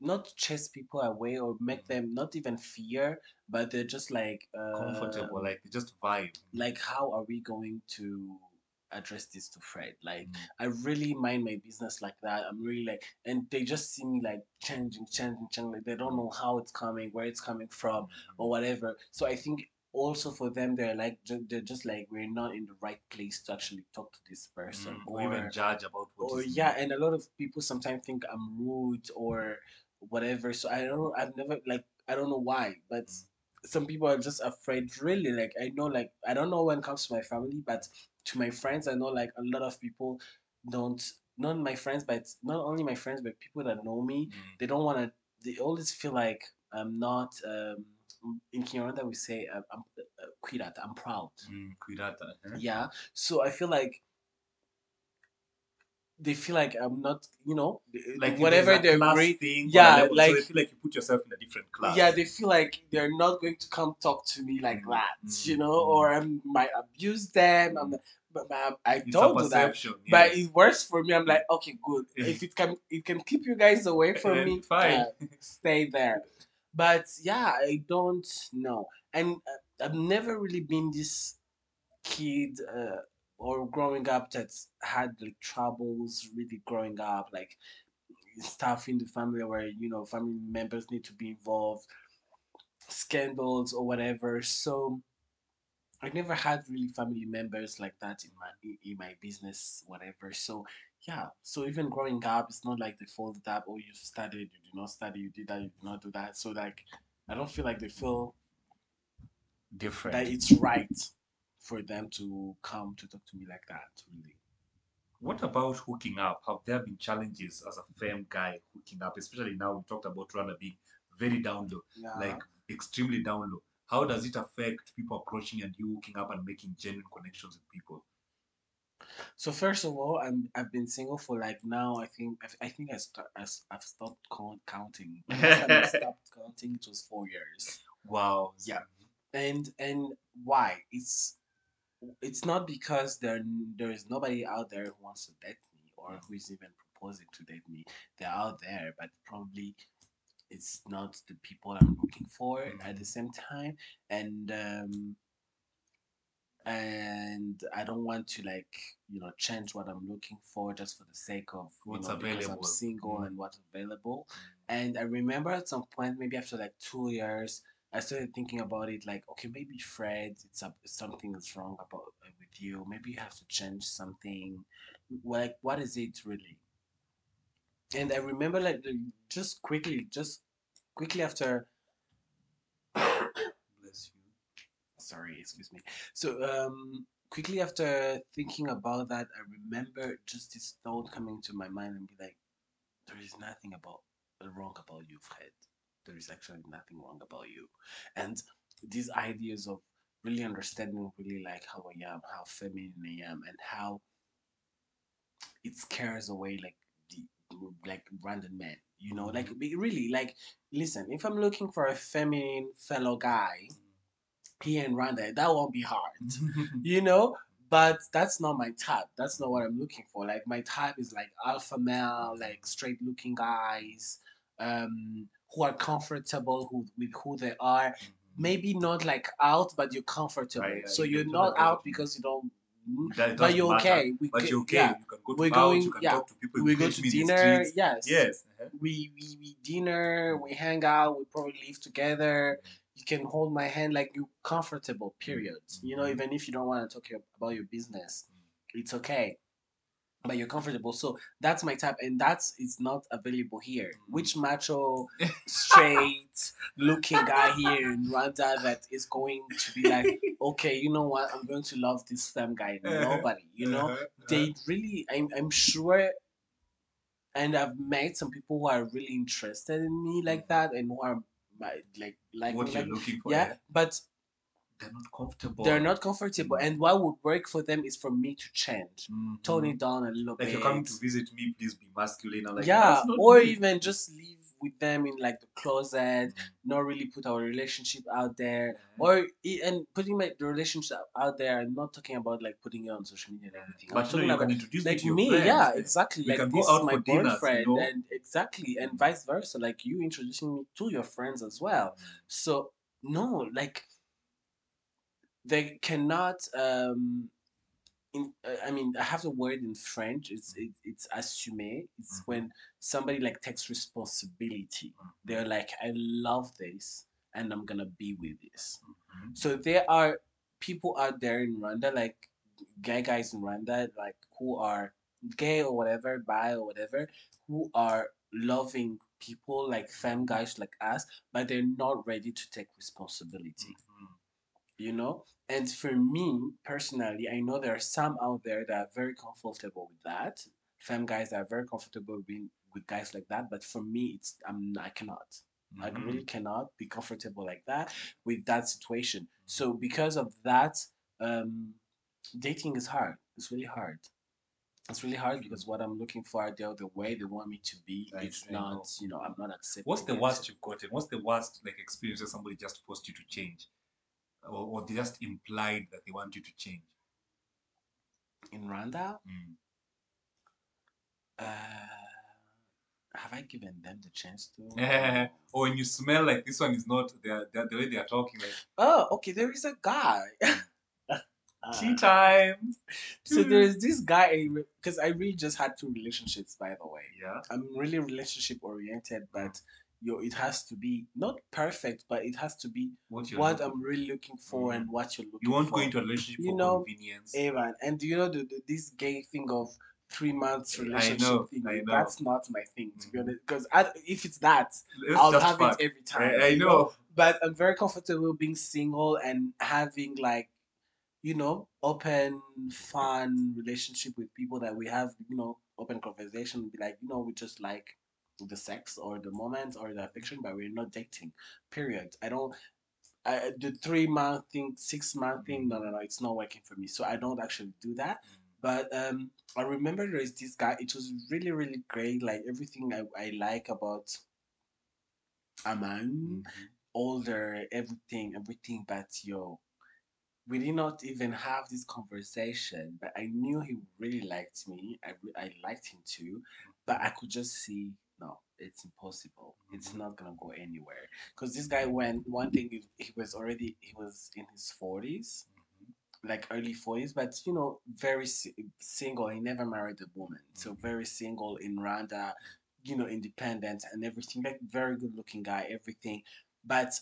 not chase people away or make Mhm. them not even fear but they're just like uh, Comfortable, like just vibe. like how are we going to address this to fred like Mm. I really mind my business like that. I'm really like, and they just see me like changing, changing, changing. Like they don't know how it's coming, where it's coming from, or whatever. So I think also for them, they're like, they're just like, we're not in the right place to actually talk to this person, Mm, or even judge about what or yeah, and a lot of people sometimes think I'm rude or whatever. So I don't, I've never like, I don't know why, but Mm. some people are just afraid. Really, like I know, like I don't know when it comes to my family, but to my friends, I know like a lot of people don't. Not my friends, but not only my friends, but people that know me. Mm. They don't want to. They always feel like I'm not. Um, in Kinyarwanda we say uh, I'm uh, kwirat. I'm proud. Mm, Kwirata, eh? Yeah. So I feel like they feel like I'm not, you know, Like whatever they're thing Yeah, level, so they like- feel like you put yourself in a different class. Yeah, they feel like they're not going to come talk to me like Mm, that, you mm, know, mm. or I might abuse them. I'm, but, but I don't do that. But it works for me. I'm like, okay, good. If it can, it can keep you guys away from me. fine. uh, stay there. But yeah, I don't know, and uh, I've never really been this kid uh, or growing up that had like troubles really growing up, like stuff in the family where you know family members need to be involved, scandals or whatever. So I never had really family members like that in my in, in my business, whatever. So yeah, so even growing up, it's not like they folded up. Oh, you studied, you did not study, you did that, you did not do that. So like, I don't feel like they feel different. that it's right for them to come to talk to me like that. Really. What about hooking up? Have there been challenges as a femme guy hooking up? Especially now we talked about Rwanda being very down low, Yeah. like extremely down low. How does it affect people approaching and you hooking up and making genuine connections with people? So first of all, I'm I've been single for like now. I think I, I think I start I, I've stopped count, counting. The last time I stopped counting, it was four years. Wow. Yeah. And and why? It's it's not because there there is nobody out there who wants to date me or who is even proposing to date me. They're out there, but probably it's not the people I'm looking for at the same time. And um, and I don't want to like you know change what I'm looking for just for the sake of you What's know, because I'm single Mm. and what's available. And I remember at some point, maybe after like two years, I started thinking about it. Like, okay, maybe Fred, it's a, something is wrong about uh, with you. Maybe you have to change something. Like, what is it really? And I remember like just quickly, just quickly after Bless you. Sorry excuse me. So um quickly after thinking about that i remember just this thought coming to my mind and be like there is nothing about wrong about you fred. There is actually nothing wrong about you. And these ideas of really understanding really like how i am how feminine i am and how it scares away like the like random men you know? Like really like listen if i'm looking for a feminine fellow guy here in Rwanda, that won't be hard, you know. But that's not my type. That's not what I'm looking for. Like my type is like alpha male, like straight looking guys, um, who are comfortable who, with who they are. Maybe not like out, but you're comfortable. I so you're not out because you don't. That but you're matter. okay. We But you're okay. Yeah, You can go to We're going- you can yeah. talk to people. we go to me in the dinner. Yes. Yes. uh-huh. we, we we dinner, we hang out, we probably live together. You can hold my hand like you comfortable. Period. You know, Mhm. even if you don't want to talk about your business, it's okay. But you're comfortable. So that's my type, and that's it's not available here. Mhm. Which macho, straight looking guy here in Rwanda that is going to be like, okay, you know what? I'm going to love this femme guy. Nobody, you know Uh-huh, they really I'm, I'm sure and i've met some people who are really interested in me like that and who are my, like like what you're like- looking for. yeah but They're not comfortable. they're not comfortable and what would work for them is for me to change Mhm. tone it down a little Like bit you're coming to visit me, please be masculine. Like, yeah "That's not or me." even just live with them in like the closet Mhm. not really put our relationship out there Mhm. or and putting my the relationship out there i'm not talking about like putting it on social media and everything i'm But no, you about introduce me like me, friends. yeah, exactly. We like this out is my dinners, you boyfriend, know? and exactly, and Mhm. vice versa. Like you introducing me to your friends as well. So no, like they cannot. um in, uh, I mean, I have the word in French. It's it, it's assumer. It's Mhm. when somebody like takes responsibility. Mhm. They're like, I love this, and I'm gonna be with this. Mhm. So there are people out there in Rwanda, like gay guys in Rwanda, like who are gay or whatever, bi or whatever, who are loving people like femme guys like us, but they're not ready to take responsibility. You know? And for me personally, I know there are some out there that are very comfortable with that. Femme guys that are very comfortable being with guys like that, but for me, it's I'm I cannot. I Mhm. really cannot be comfortable like that with that situation. So because of that, um, dating is hard. It's really hard. It's really hard because what I'm looking for out there, the way they want me to be, I- it's I know. not. You know, I'm not accepting. What's the it. worst you've gotten? What's the worst like experience where somebody just forced you to change, or, or they just implied that they want you to change? in Rwanda? Mm. Uh, have I given them the chance to? or when you smell like this one is not the the way they are talking like Oh, okay. There is a guy. Tea time. so there is this guy because I really just had two relationships, by the way. Yeah. I'm really relationship oriented, but yo, it has to be not perfect, but it has to be What what I'm really looking for and what you're looking for. You won't for. go into a relationship You for know, convenience. Amen. And do you know the, the, this gay thing of three months relationship know, thing? I know. That's not my thing, to be Mhm. honest. Because if it's that, Let's I'll have fuck. it every time. I, I you know. But I'm very comfortable being single and having like, you know, open, fun relationship with people that we have, you know, open conversation. Be like, you know, we just like the sex or the moment or the affection, but we're not dating. Period. I don't. I, the three month thing, six month thing, no, no, no, it's not working for me. So I don't actually do that. But um, I remember there is this guy. It was really, really great. Like everything I, I like about Aman, Mhm. older, everything, everything. But yo, we did not even have this conversation. But I knew he really liked me. I I liked him too. But I could just see it's impossible. It's Mhm. not gonna go anywhere. Because this guy went. One thing is he was already he was in his forties Mhm. like early 40s, but you know, very si- single. He never married a woman, so very single in Rwanda, you know, independent and everything. Like very good looking guy, everything. But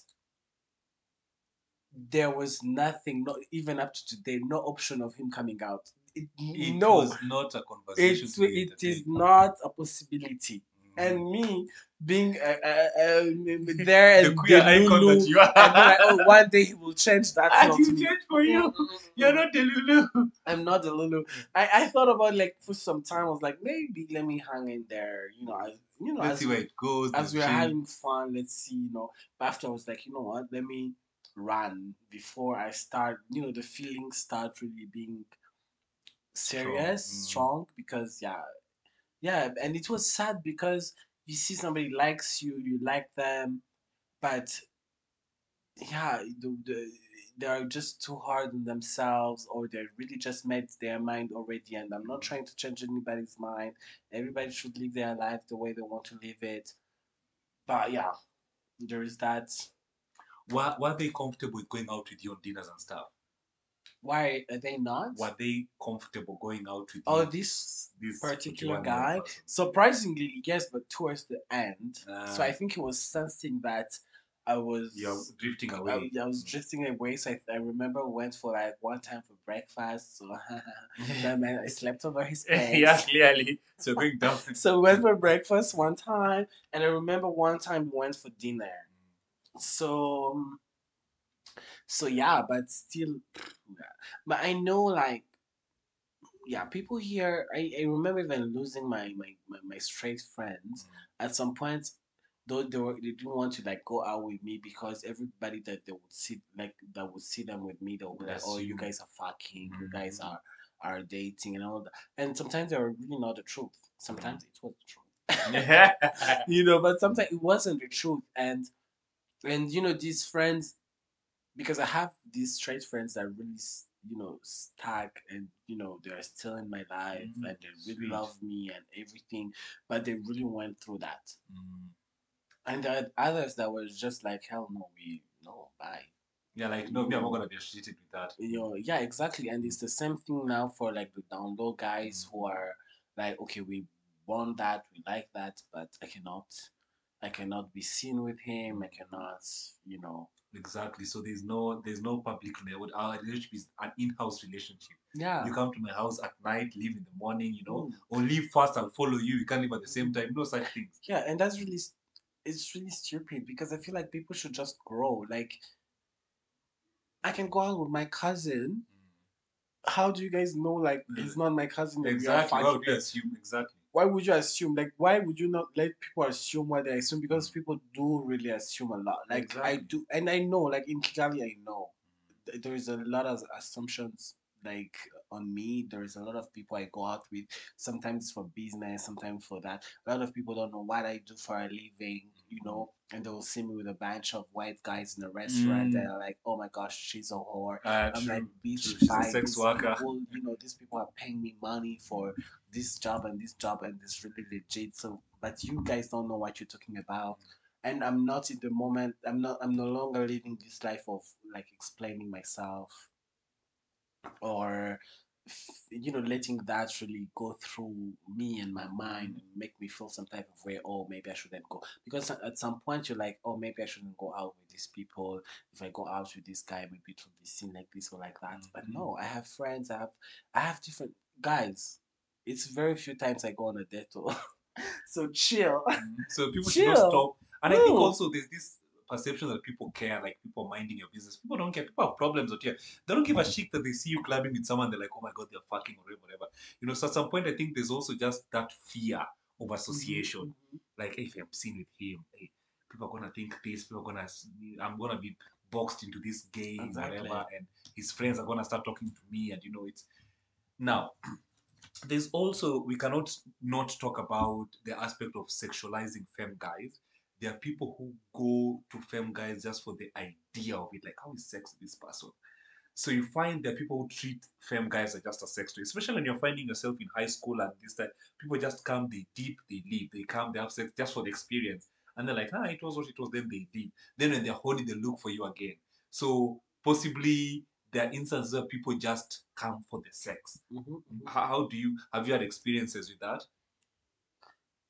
there was nothing, not even up to today, no option of him coming out. It, It no, not a conversation. to it is not a possibility. And me being uh, uh, uh, there the and queer the icon Lulu, that you are. and like, oh, one day he will change that. And slot he to me. changed for you. You're not the Lulu. I'm not the Lulu. I, I thought about like for some time. I was like, maybe let me hang in there. You know, as you know, Let's as, see where it goes. as we're having fun. Let's see. You know, but after I was like, you know what? Let me run before I start. You know, the feelings start really being serious, Mm. strong. Because yeah, yeah, and it was sad because you see somebody likes you, you like them, but yeah, the, the, they're just too hard on themselves, or they really just made their mind already. And I'm not mm. trying to change anybody's mind. Everybody should live their life the way they want to live it. But yeah, there is that. Were, were they comfortable with going out with you on dinners and stuff? Why are they not? Were they comfortable going out with Oh, you? this this particular guy. person? Surprisingly, yes, but towards the end. so Ah. I think he was sensing that I was. You're drifting away. I was drifting away, so I, I remember we went for like one time for breakfast. So that meant I slept over his bed. yeah, clearly. So going down. So we went for breakfast one time, and I remember one time we went for dinner. So, um, so yeah, but still, but I know like, yeah, people here. I, I remember even losing my my my, my straight friends at some point. Though they were, they didn't want to like go out with me because everybody that they would see like that would see them with me, they would be like, "Oh, you Assume. guys are fucking, you guys Mhm. are are dating and all that." And sometimes they were really not the truth. Sometimes it was the truth. You know but sometimes it wasn't the truth and and you know these friends because i have these straight friends that really you know stuck and you know they're still in my life Mm, and they really sweet. love me and everything but they really went through that Mm. and there are others that was just like hell no we no bye Yeah, like no, me, I'm not gonna be associated with that. you know yeah exactly and it's the same thing now for like the down low guys who are like okay we want that we like that but i cannot i cannot be seen with him i cannot you know Exactly. So there's no there's no public relationship. Our relationship is an in-house relationship. yeah You come to my house at night, leave in the morning, you know, Mm. or leave fast, I'll follow you. You can't leave at the same time. No such things. yeah and that's really it's really stupid because i feel like people should just grow like i can go out with my cousin how do you guys know like he's not my cousin and we are Exactly. Why fighting? would you? Exactly. Why would you assume like why would you not let people assume what they assume? Because mm. people do really assume a lot. Like i do and i know like in kigali i know there is a lot of assumptions like on me. There is a lot of people i go out with sometimes for business sometimes for that. A lot of people don't know what i do for a living you know and they will see me with a bunch of white guys in a restaurant Mm. and they're like oh my gosh she's a whore Uh, I'm true. like, bitch, True. She's a sex worker. people, you know, these people are paying me money for this job and this job and it's really legit. So, but you guys don't know what you're talking about. And I'm not in the moment, I'm not, I'm no longer living this life of like explaining myself or, you know, letting that really go through me and my mind and make me feel some type of way. Oh, maybe I shouldn't go. Because at some point you're like, oh, maybe I shouldn't go out with these people if I go out with this guy, maybe it will be seen like this or like that. But Mhm. no, I have friends. I have, I have different guys. It's very few times I go on a date. oh. so chill. So people should not stop. And I think also there's this perception that people care, like people minding your business. People don't care. People have problems out here. They don't give a shit that they see you clubbing with someone. They're like, oh my god, they're fucking or whatever. You know, so at some point, I think there's also just that fear of association. Mhm. Like, if I'm seen with him, hey, people are gonna think this. People are gonna, I'm gonna be boxed into this game, Exactly. whatever, and his friends are gonna start talking to me, and you know, it's now. There's also we cannot not talk about the aspect of sexualizing femme guys. There are people who go to femme guys just for the idea of it, like how is sex with this person. So you find there are people who treat femme guys are just a sex toy, especially when you're finding yourself in high school and this time people just come, they deep, they leave, they come, they have sex just for the experience, and they're like, ah, it was what it was. Then they leave. Then when they're horny, they look for you again. So possibly there are instances where people just come for the sex. Mhm, mhm. How, how do you have you had experiences with that?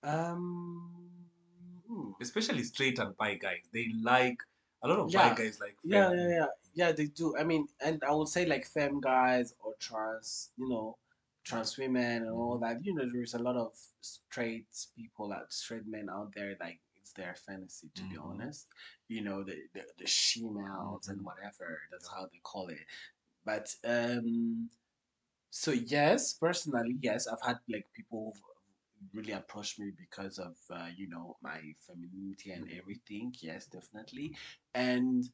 Um. Hmm. Especially straight and bi guys. They like a lot of Yeah. bi guys like Yeah, femme. yeah, yeah, yeah. They do. I mean, and I would say like femme guys or trans, you know, trans women and all that. You know, there's a lot of straight people, like straight men out there. Like it's their fantasy, to be Mhm. honest. You know, the the, the she-males and Mhm. whatever. That's how they call it. But um, so yes, personally, yes, I've had like people really approached me because of uh, you know my femininity and Mhm. everything. Yes, definitely. And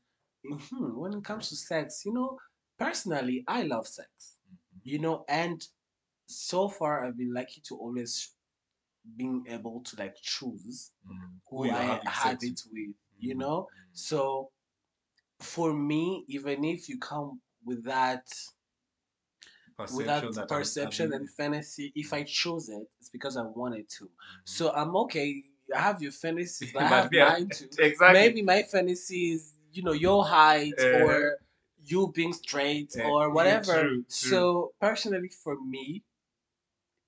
mhm, when it comes to sex, you know, personally, I love sex. Mhm. You know, and so far I've been lucky to always being able to like choose Mhm. who I have it with. You Mhm. know, so for me, even if you come with that Perception without that perception and fantasy, if I chose it, it's because I wanted to. Mhm. So I'm okay. I have your fantasies, but I have yeah, mine too. exactly. Maybe my fantasy is, you know, your height Uh, or you being straight uh, or yeah, whatever. true, true. So personally, for me,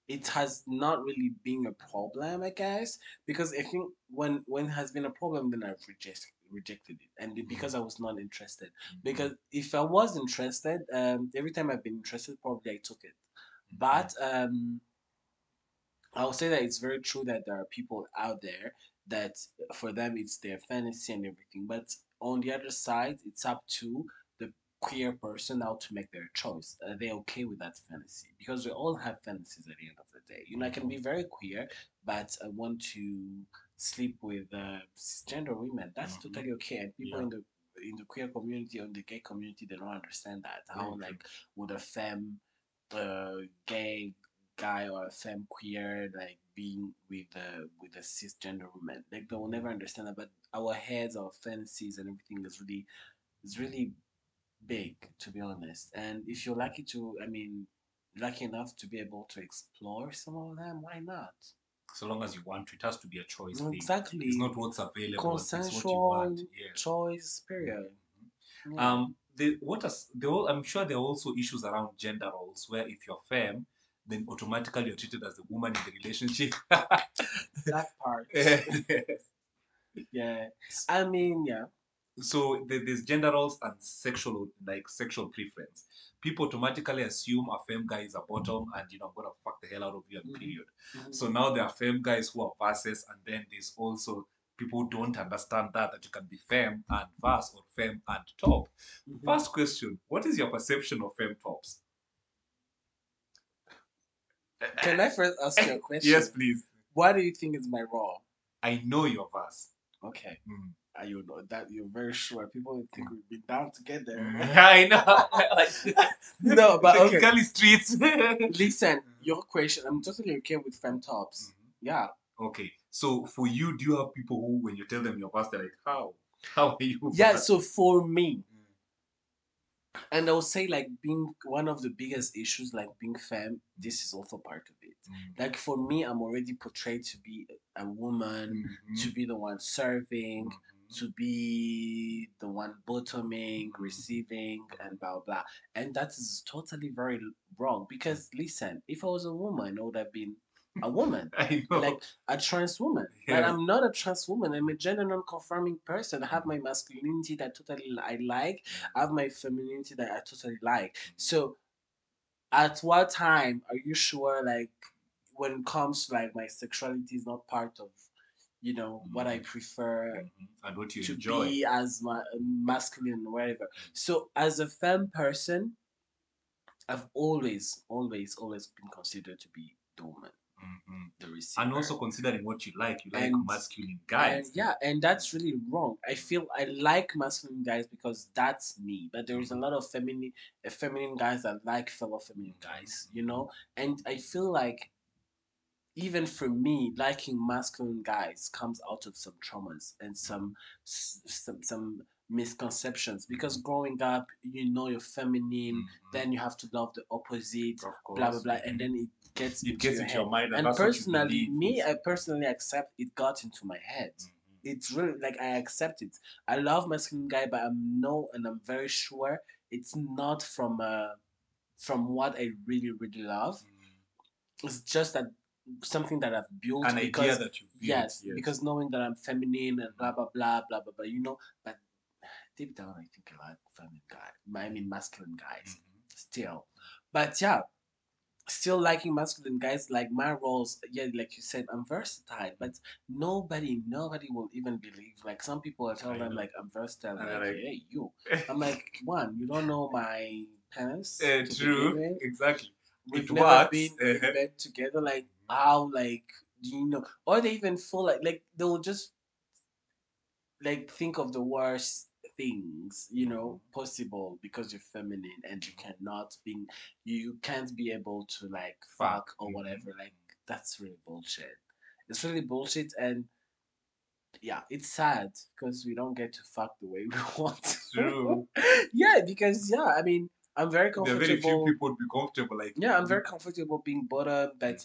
it has not really been a problem, I guess, because I think when when it has been a problem, then I've rejected rejected it, and Mm-hmm. because I was not interested. Because if I was interested, um, every time I've been interested, probably I took it. Mm-hmm. But um, I'll say that it's very true that there are people out there that for them it's their fantasy and everything. But on the other side, it's up to the queer person now to make their choice. Are they okay with that fantasy? Because we all have fantasies at the end of the day. You know, I can be very queer, but I want to sleep with uh, cisgender women. That's Mhm. totally okay. And people Yeah. in the in the queer community or in the gay community, they don't understand that. How like would a femme, uh, gay guy or a femme queer like being with a with a cisgender woman. Like they will never understand that. But our heads, our fantasies, and everything is really is really big, to be honest. And if you're lucky to, I mean, lucky enough to be able to explore some of them, why not? So long as you want to, it has to be a choice thing. Exactly. It's not what's available. It's what you Consensual want. Yeah. choice. Period. Yeah. Um, the what the I'm sure there are also issues around gender roles where if you're femme, then automatically you're treated as the woman in the relationship. that part. Yeah. I mean, yeah. So there- there's gender roles and sexual like sexual preference. People automatically assume a femme guy is a bottom and you know I'm gonna fuck the hell out of you and Mhm. period. Mhm. So now there are femme guys who are verses, and then there's also people who don't understand that that you can be femme and verse or femme and top. Mhm. First question: What is your perception of femme tops? Can I first ask you a question? Yes, please. What do you think is my role? I know your verse. Okay. Mm. You know that you're very sure? People think we've been down together. I know. like, no, but okay. technically streets. Listen, your question. I'm totally okay with femme tops. Yeah. Okay, so for you, do you have people who, when you tell them your past, they're like, "How? How are you?" Yeah. verse?" So for me, Mm. and I would say like being one of the biggest issues, like being femme, this is also part of it. Mm. Like for me, I'm already portrayed to be a woman, Mhm. to be the one serving, Mhm. To be the one bottoming, receiving, and blah blah. And that is totally very wrong because listen, if I was a woman, I would have been a woman. Like a trans woman, but I'm not a trans woman. I'm a gender non-conforming person. I have my masculinity that totally I like. I have my femininity that I totally like. So, at what time are you sure, like, when it comes to like my sexuality is not part of, you know, what I mm-hmm. prefer Mhm. and what you to enjoy. be as ma- masculine or whatever. Mm-hmm. So, as a femme person, I've always, always, always been considered to be mm-hmm. the woman, Mhm. the receiver. And also considering what you like, you like And- masculine guys. And yeah, and that's really wrong. I feel I like masculine guys because that's me. But there is a lot of feminine, feminine guys that like fellow feminine guys, you know. And I feel like even for me, liking masculine guys comes out of some traumas and some some some misconceptions. Because growing up, you know you're feminine, Mhm. then you have to love the opposite, blah blah blah, and then it gets it into gets your into head. your mind, and, And that's what you personally, me, I personally accept it got into my head Mhm. it's really like I accept it. I love masculine guy, but I'm no, and I'm very sure it's not from uh from what I really really love. It's just that something that I've built An because idea that you built. yes, because knowing that I'm feminine and blah blah blah blah blah blah. You know, but deep down I think I like feminine guy. I mean masculine guys Mhm. still. But yeah, still liking masculine guys. Like my roles, yeah, like you said, I'm versatile. But nobody, nobody will even believe. Like some people, I tell I them know. like I'm versatile. And Like, like- hey, you. I'm like one. You don't know my penis. Eh, to true. Exactly. We've It never works. been in Uh-huh. bed together. Like how, like do you know, or they even feel like like they'll just like think of the worst things you know possible because you're feminine and you cannot be you can't be able to like Fuck. or Mhm. whatever like that's really bullshit it's really bullshit and yeah it's sad because we don't get to fuck the way we want True. yeah because yeah i mean i'm very comfortable There are very few people would be comfortable like yeah i'm very comfortable being bottom but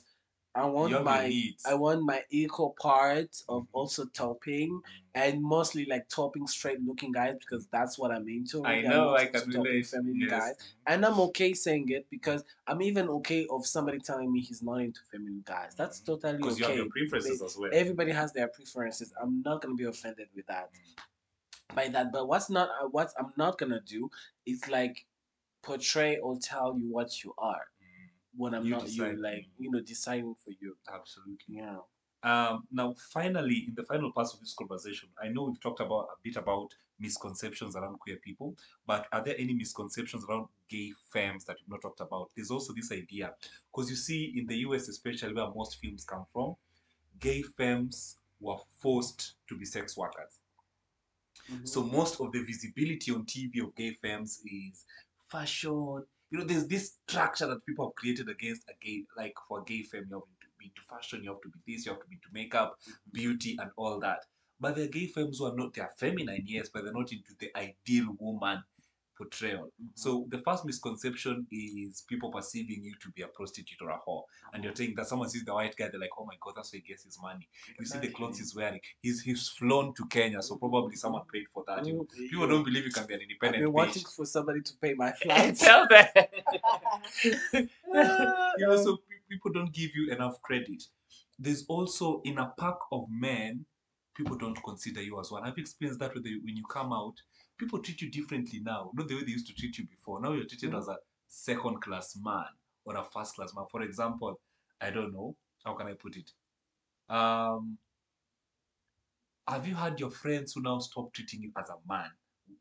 i want your my needs. I want my equal part of Mhm. also topping and mostly like topping straight looking guys because that's what I'm into. I know, I'm I can into topping relate. feminine Yes. guys. And I'm okay saying it because I'm even okay of somebody telling me he's not into feminine guys. That's Mhm. totally Because you have okay. your preferences as well. Everybody has their preferences. I'm not gonna be offended with that by that. But what's not uh, what I'm not gonna do is like portray or tell you what you are when I'm You not you. Like you know, deciding for you. Absolutely. Yeah. Um, now, finally, in the final parts of this conversation, I know we've talked about a bit about misconceptions around queer people, but are there any misconceptions around gay femmes that we've not talked about? There's also this idea, because you see, in the US, especially where most films come from, gay femmes were forced to be sex workers. Mhm. So most of the visibility on TV of gay femmes is fashion. You know, there's this structure that people have created against a gay, like for a gay femme, you have to be into fashion, you have to be this, you have to be into makeup, beauty, and all that. But there are gay femmes who are not, they are feminine, yes, but they're not into the ideal woman portrayal. Mhm. So the first misconception is people perceiving you to be a prostitute or a whore. And you're saying that someone sees the white guy, they're like, oh my god, that's where he gets his money. You see the clothes he's wearing. He's he's flown to Kenya, so probably someone paid for that. You know, Mm, people don't believe you can be an I've independent been bitch. wanting for somebody to pay my flight. Tell them. you know, so people don't give you enough credit. There's also in a pack of men, people don't consider you as one. I've experienced that when, they, when you come out, people treat you differently now. Not the way they used to treat you before. Now you're treated Mhm. as a second class man or a first class man. For example, I don't know, how can I put it? Um, have you had your friends who now stop treating you as a man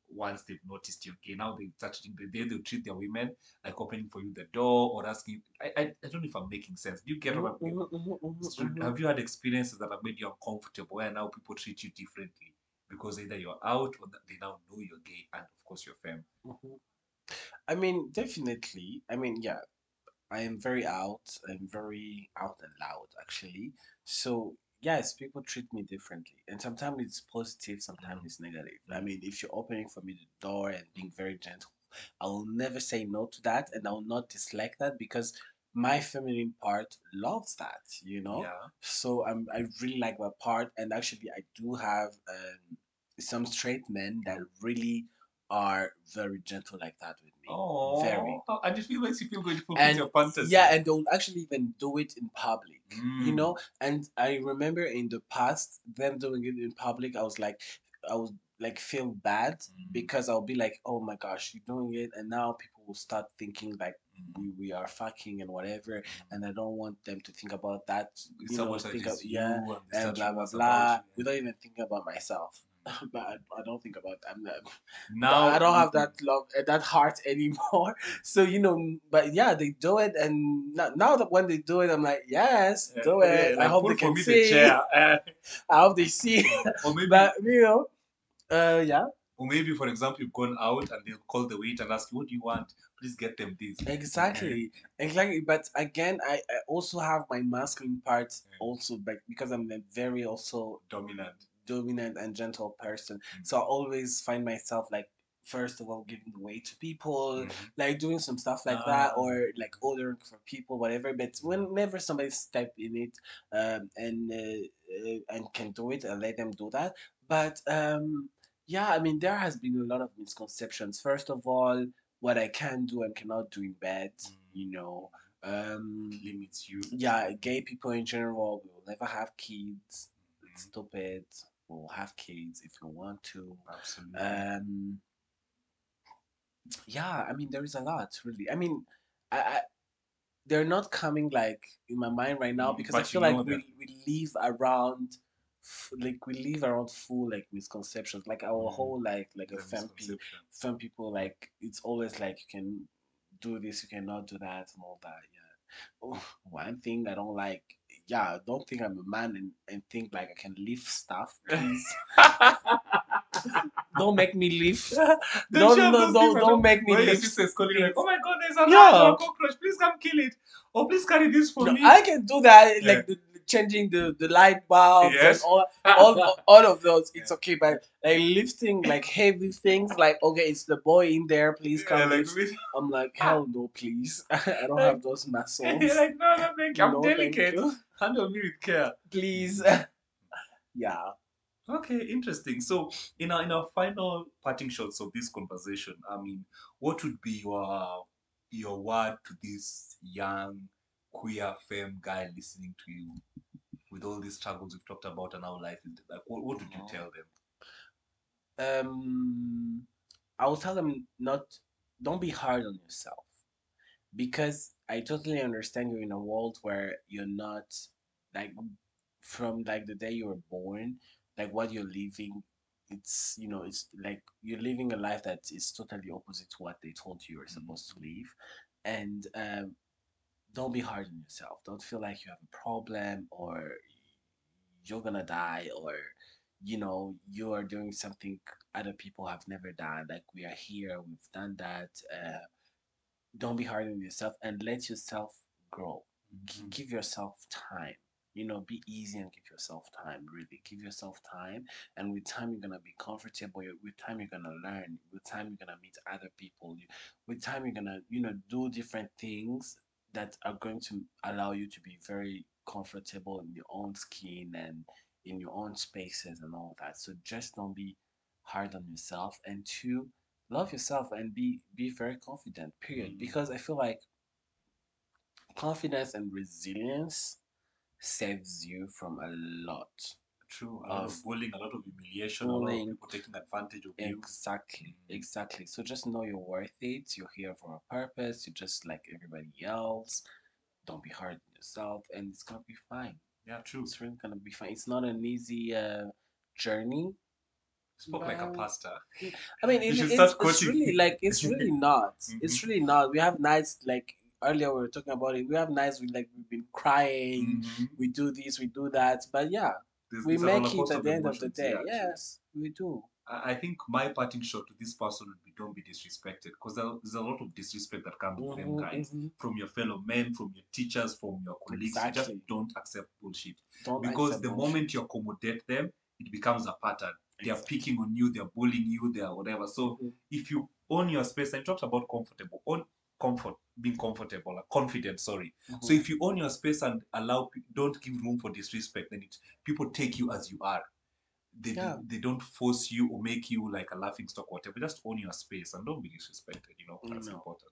once they've noticed you? Okay. Now they start treating the they they'll treat their women like opening for you the door or asking. I, I, I don't know if I'm making sense. Do you get what I'm mhm, mhm, so mhm. have you had experiences that have made you uncomfortable where now people treat you differently because either you're out or they now know you're gay and of course you're femme? Mhm. I mean, definitely. I mean, yeah, I am very out. I'm very out and loud, actually. So, yes, people treat me differently. And sometimes it's positive, sometimes Mhm. it's negative. I mean, if you're opening for me the door and being very gentle, I will never say no to that and I will not dislike that because my feminine part loves that, you know? Yeah. So I'm I really like that part, and actually I do have um, some straight men that really are very gentle like that with me. Oh, Very. And it feels makes you feel good to fulfill your fantasy. yeah, and they'll actually even do it in public. You Mm. know, and I remember in the past them doing it in public. I was like, I was like feel bad Mm. because I'll be like, oh my gosh, you're doing it, and now people will start thinking like Mm. we, we are fucking and whatever, and I don't want them to think about that. You know, think of, yeah, and, they and start blah blah blah. you. Without even thinking about myself, Mm. but I, I don't think about. I'm not, Now I don't have that love, uh, that heart anymore. So you know, but yeah, they do it, and now, now that when they do it, I'm like, yes, Yeah, do yeah, it. I like, hope they can me see. the eh. I hope they see. or maybe but you know, uh, yeah, or maybe for example you've gone out and they'll call the waiter and ask you what do you want? Please get them this. exactly, exactly. But again, I, I also have my masculine part Yeah. also, but because I'm very also Dominant. Dominant and gentle person, Mm. so I always find myself like first of all giving way to people, Mhm. like doing some stuff like that Ah. or like ordering for people whatever but whenever somebody step in it um and uh, uh, and can do it and let them do that but um yeah i mean there has been a lot of misconceptions first of all what I can do and cannot do in bed. Mm. You know, um, limits you. yeah, gay people in general will never have kids. It's stupid. Have kids if you want to. Absolutely. Um, yeah, I mean, there is a lot really. I mean, I, I they're not coming like in my mind right now Mm, because I but you feel like we we live around. Like we live around full like misconceptions, like our Mm. whole like like a femme pe- people like it's always like you can do this, you cannot do that, and all that. Yeah. One thing I don't like, yeah, don't think I'm a man and, and think like I can lift stuff, please. don't make me lift. Don't Don't no, don't, don't make me lift. sister is calling like, oh my god, there's a Yeah. rat or a cockroach. Please come kill it. Or please carry this for No, me. I can do that, Yeah. like the changing the, the light bulbs Yes. and all, all all of those. It's okay, but like lifting like heavy things, like okay, it's the boy in there. Please come. Yeah, like, I'm like, hell no, please. I don't have those muscles. You're like, no, no, thank you. I'm No, delicate. you. Handle me with care. Please. yeah. Okay, interesting. So, in our in our final parting shots of this conversation, I mean, what would be your your word to this young queer femme guy listening to you with all these struggles we've talked about and how life is like? What, what would you tell them? um I will tell them not don't be hard on yourself because I totally understand you're in a world where you're not like from like the day you were born like what you're living it's you know it's like you're living a life that is totally opposite to what they told you you're supposed to live and um don't be hard on yourself. Don't feel like you have a problem or you're gonna die or you know you are doing something other people have never done. Like we are here we've done that uh, don't be hard on yourself and let yourself grow. G- give yourself time. You know be easy and give yourself time really. Give yourself time and with time you're gonna be comfortable. With time you're gonna learn. With time you're gonna meet other people. With time you're gonna you know do different things that are going to allow you to be very comfortable in your own skin and in your own spaces and all that. So just don't be hard on yourself and two love yourself and be be very confident period. Mm. because i feel like confidence and resilience saves you from a lot True. A lot of Of bullying, a lot of humiliation, a lot of people taking advantage of you. exactly Mm. exactly so just know you're worth it you're here for a purpose you're just like everybody else don't be hard on yourself and it's gonna be fine Yeah, true. it's really gonna be fine it's not an easy uh journey Spoke like a pastor. I mean, it, it's, start it's really like it's really not. It's Mhm. really not. We have nights like earlier we were talking about it. We have nights we like we've been crying. Mhm. We do this, we do that, but yeah, There's- we make it at the end of the day. yes, we do. I I think my parting shot to this person would be don't be disrespected because there's a lot of disrespect that comes with them guys mhm. from your fellow men, from your teachers, from your colleagues. You Exactly. Just don't accept bullshit Don't because accept the bullshit. moment you accommodate them, it becomes a pattern. They're picking on you, they're bullying you, they're whatever. So Mhm. if you own your space, and you talked about comfortable, own comfort, being comfortable, confident. Sorry. So Mhm. if you own your space and allow, don't give room for disrespect, then it people take you as you are. They, Yeah. they don't force you or make you like a laughing stock or whatever. Just own your space and don't be disrespected. You know that's No. important.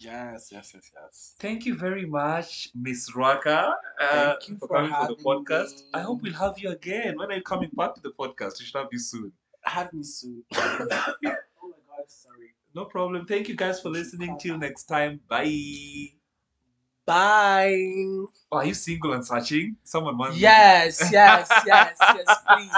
yes, yes, yes, yes. Thank you very much, Miss Rwaka, uh, Thank you for for coming for the podcast. I hope we'll have you again. When are you coming back to the podcast? You should have you soon. Have me soon. oh my god, sorry. No problem. Thank you guys for listening. Till next time. Bye. Bye. Oh, are you single and searching? Someone wants. Yes, yes, yes, yes. Please,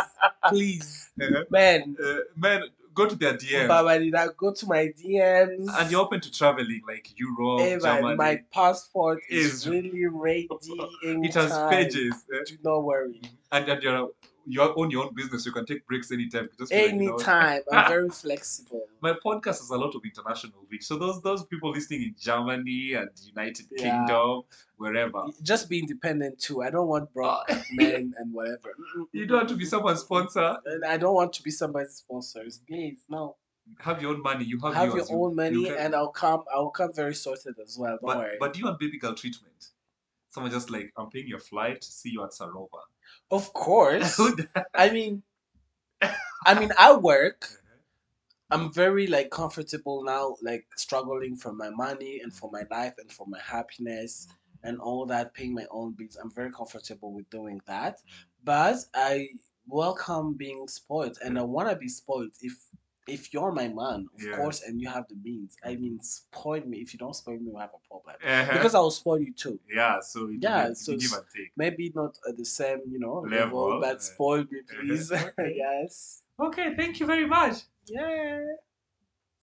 please, Uh, man. uh, man, go to their DMs. I go to my DMs? And you're open to traveling like Europe, Hey, my, Germany. my passport is, Is- really ready. it has anytime. pages. Do not worry. And, and you're you own your own business. You can take breaks anytime. Just feel like, you know, I'm very flexible. my podcast has a lot of international reach. So those those people listening in Germany and United Yeah. Kingdom, wherever. Just be independent too. I don't want Oh. men and whatever. You don't have to be someone's sponsor. And I don't want to be somebody's sponsors. Please, no. Have your own money. You have, Have your yours. You- own money, you and I'll come. I'll come very sorted as well. Don't but worry. but do you want baby girl treatment? Someone just like I'm paying your flight. To see you at Sarova. of course. I mean, I mean, I work. Uh-huh. I'm very like comfortable now, like struggling for my money and for my life and for my happiness and all that, paying my own bills. I'm very comfortable with doing that. But I welcome being spoiled and I wanna be spoiled if if you're my man, of Yeah. course, and you have the means. I mean spoil me. If you don't spoil me, we'll have a problem. Uh-huh. Because I'll spoil you too. yeah, so Yeah, will so give and take. Maybe not at the same, you know, Level, level, but spoil me, uh-huh. please. Okay. yes. Okay, thank you very much. Yeah.